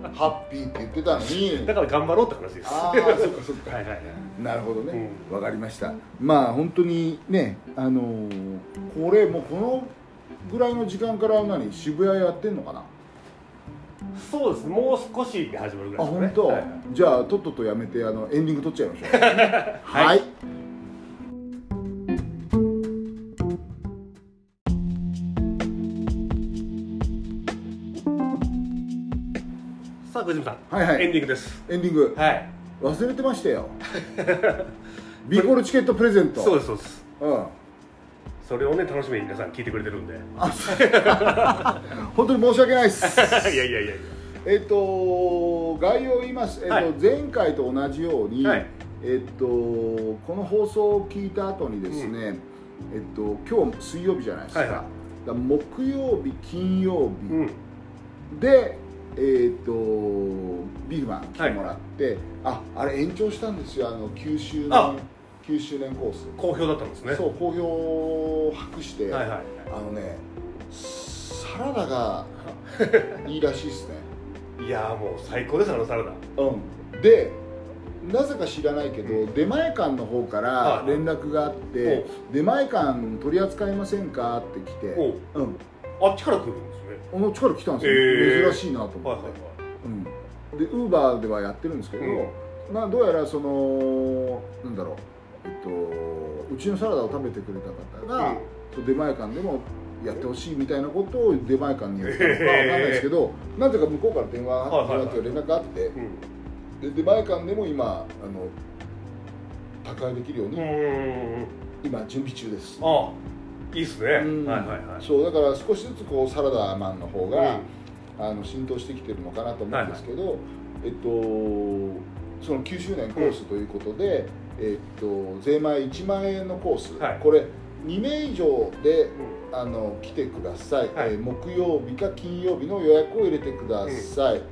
*laughs* ハッピーって言ってたのに。だから頑張ろうって話です。ああそっかそっか。*laughs* はいはいはい。なるほどね。うわ、かりました。まあ本当にねあのーこれもうこのぐらいの時間から何渋谷やってんのかな？そうですもう少しで始まるぐらいですね。あ本当、はいじゃあとっととやめてあのエンディング撮っちゃいましょう。*laughs* はい、さあさん、はいはい。エンディングです。エンディング。はい。忘れてましたよ。ビーコルチケットプレゼント。そうですそうです。うん。それをね楽しみに皆さん聞いてくれてるんで。い *laughs* 本当に申し訳ないです。*laughs* やいやいやいや。えっと概要を言います、えっとはい。前回と同じように、はい。えっとこの放送を聞いた後にですね、えっと今日水曜日じゃないですか,、はいはい。だ木曜日金曜うん。日で、えっとビーフマン来てもらって、ああれ延長したんですよあの9周あ年9周年コース。好評だったんですね。そう好評を博して、はいはいあのねサラダが *laughs* いいらしいですね。いやーもう最高ですあのサラダ。うん。でなぜか知らないけど、出前館の方からはい連絡があって、出前館取り扱いませんか？って来て、おうん、あっちから来るんですねこの力来たんですよ、へー。珍しいなと思って、はいはいはい。うん、でウーバーではやってるんですけど、うんまあ、どうやらそのなんだろう、えっと、うちのサラダを食べてくれた方が、そう出前館でもやってほしいみたいなことを出前館に言ったのかわかんないですけど、なぜか向こうから電話はいはいはい。連絡があって、うん。で出前館でも今あの宅配できるように、今準備中です、あいいっすね、うん。はいはいはい。そうだから少しずつこうサラダマンの方が、うん。あの浸透してきてるのかなと思うんですけど、えっとその9周年コースということで、えっと税前1万円のコース、はい。これ2名以上でうあの来てください、はい。えー木曜日か金曜日の予約を入れてください、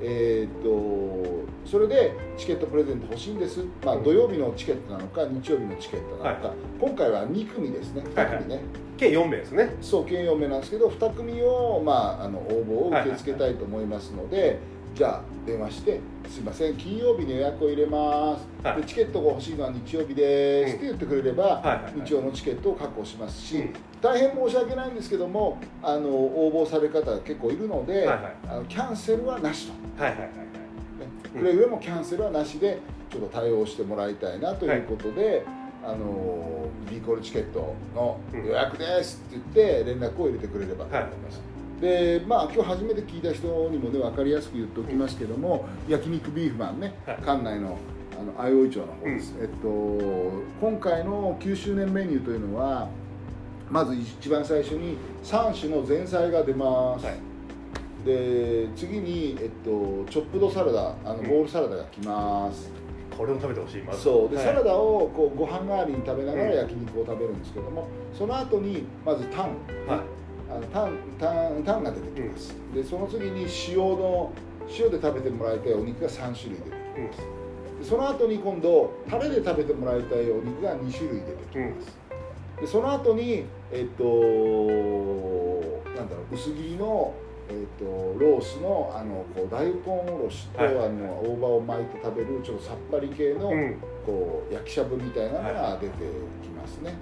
えーっとそれでチケットプレゼント欲しいんです、まあ、うん。土曜日のチケットなのか日曜日のチケットなのか、は今回は2組ですね。2組ね、計4名ですね。そう兼用名なんですけど2組を、まあ、あの応募を受け付けたいと思いますので、じゃあ電話して「すいません金曜日に予約を入れます、はい。でチケットが欲しいのは日曜日です」うん。って言ってくれれば、日曜のチケットを確保しますし、うん。大変申し訳ないんですけどもあの応募される方が結構いるので、あのキャンセルはなしと、はいはいはいはい。ね。うんくれぐれもキャンセルはなしでちょっと対応してもらいたいなということで、あの B コールチケットの予約ですって言って連絡を入れてくれればと思います。でまあ今日初めて聞いた人にもね分かりやすく言っておきますけども、焼肉ビーフマンね、はい。館内のあの相生町の方です、えっと今回の9周年メニューというのはまず一番最初に3種の前菜が出ます、はい。で次に、えっと、チョップドサラダあのうん。ボールサラダが来ます、これを食べてほしいまず。そう。で、はい。サラダをこうご飯代わりに食べながらうん。焼肉を食べるんですけども、その後にまずタン、はいあのタンタンタンが出てきます、でその次に塩の塩で食べてもらいたいお肉が3種類出てきます。うんでその後に今度タレで食べてもらいたいお肉が2種類出てきます、でその後にえっとなんだろう薄切りのえっとロースのあのこう大根おろしと、はい。あの大葉を巻いて食べるちょっとさっぱり系の、うん。こう焼きしゃぶみたいなのが出てきますね、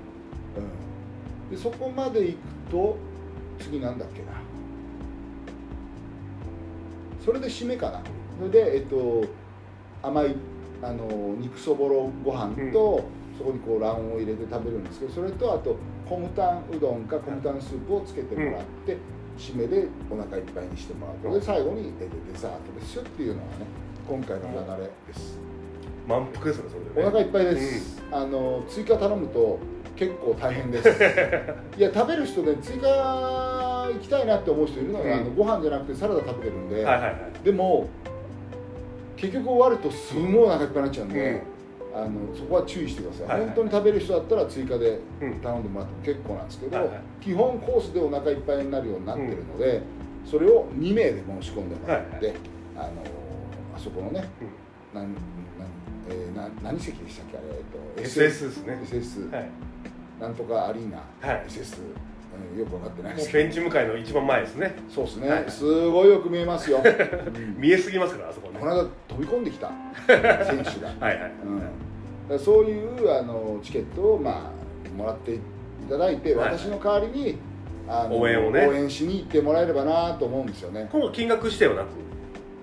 うん、でそこまでいくと次なんだっけな。それで締めかな。それでえっと甘いあの肉そぼろご飯と、そこにこう卵黄を入れて食べるんですけどそれとあとコムタンうどんかコムタンスープをつけてもらって、締めでお腹いっぱいにしてもらうで最後にえデザートですよっていうのがね今回の流れです、満腹ですねそれでね。お腹いっぱいです、あの追加頼むと結構大変です。*laughs* いや食べる人で追加行きたいなって思う人いるのよ、うん。あのご飯じゃなくてサラダ食べてるんで、はいはいはい。でも結局終わるとすごいお腹いっぱいになっちゃうんで、あのそこは注意してください、はいはい。本当に食べる人だったら追加でうん。頼んでもらっても結構なんですけど、はいはい。基本コースでお腹いっぱいになるようになってるので、それを2名で申し込んでもらって、はいあのあそこのね、なんなんえーな何席でしたっけあれ、えっと SS ですね。SS、はいなんとかアリーナ、はい。SS、うん、よく分かってないです。ベンチ向かいの一番前ですね。そうですね、はいすごいよく見えますよ、*laughs* うん。見えすぎますからあそこね。この間飛び込んできた。*laughs* 選手が、はいはいうん、そういうあのチケットを、まあ、もらっていただいて、はい私の代わりにあの応援をね。応援しに行ってもらえればなと思うんですよね。今後金額指定はなく？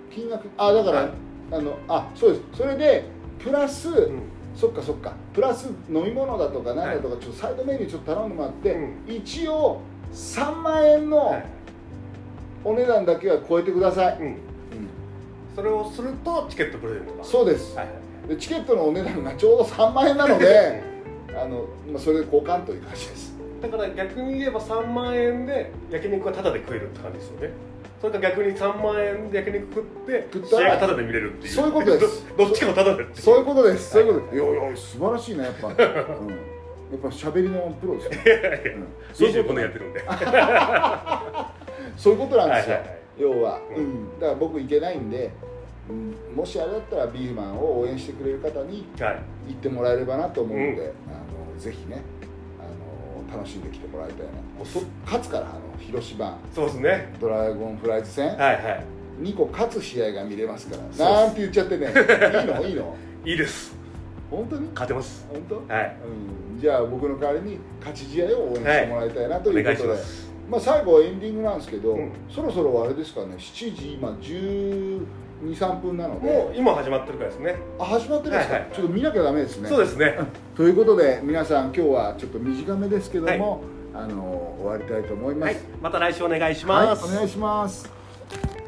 金額あだから、はい。あのあそうです。それでプラス、うんそっかそっか。プラス飲み物だとか何だとか、ちょっとサイドメニューちょっと頼んでもらって、うん。一応3万円のはい。お値段だけは超えてください、うん。うん。それをするとチケットプレゼントが。そうです、はいはいでチケットのお値段がちょうど3万円なので *laughs* あの、まあ、それで交換という感じです。だから逆に言えば3万円で焼肉はタダで食えるって感じですよねそれか逆に3万円で焼肉食って食ったら試合がタダで見れるっていう。そういうことです。*laughs* どどっちかもタダでそういうことです、そういうことはです。いやいや素晴らしいねやっぱ、*laughs* うん、やっぱ喋りのプロですよ、うん。そういうこ25と年やってるんで。*laughs* そういうことなんですよ、はいはいはい。要は、ううん。ん、だから僕行けないんで、うん、もしあれだったらビーフマンを応援してくれる方にはい。行ってもらえればなと思うので、うんあのぜひね楽しんできてもらいたいなもうそ勝つからあの広島。そうですね。ドラゴンフライズ戦、はいはい。2個勝つ試合が見れますから。なんて言っちゃってねいいの？いいの？いいです。本当に？勝てます。本当、はい。うん、じゃあ僕の代わりに勝ち試合を応援してもらいたいなということで、ます。まあ、最後エンディングなんですけど、うん。そろそろあれですかね。7時今123分なので。もう今始まってるからですね。あ始まってるんですか、はいはいちょっと見なきゃダメですね。そうですね。ということで皆さん今日はちょっと短めですけども、あの終わりたいと思います、はい。また来週お願いしはいますお願いします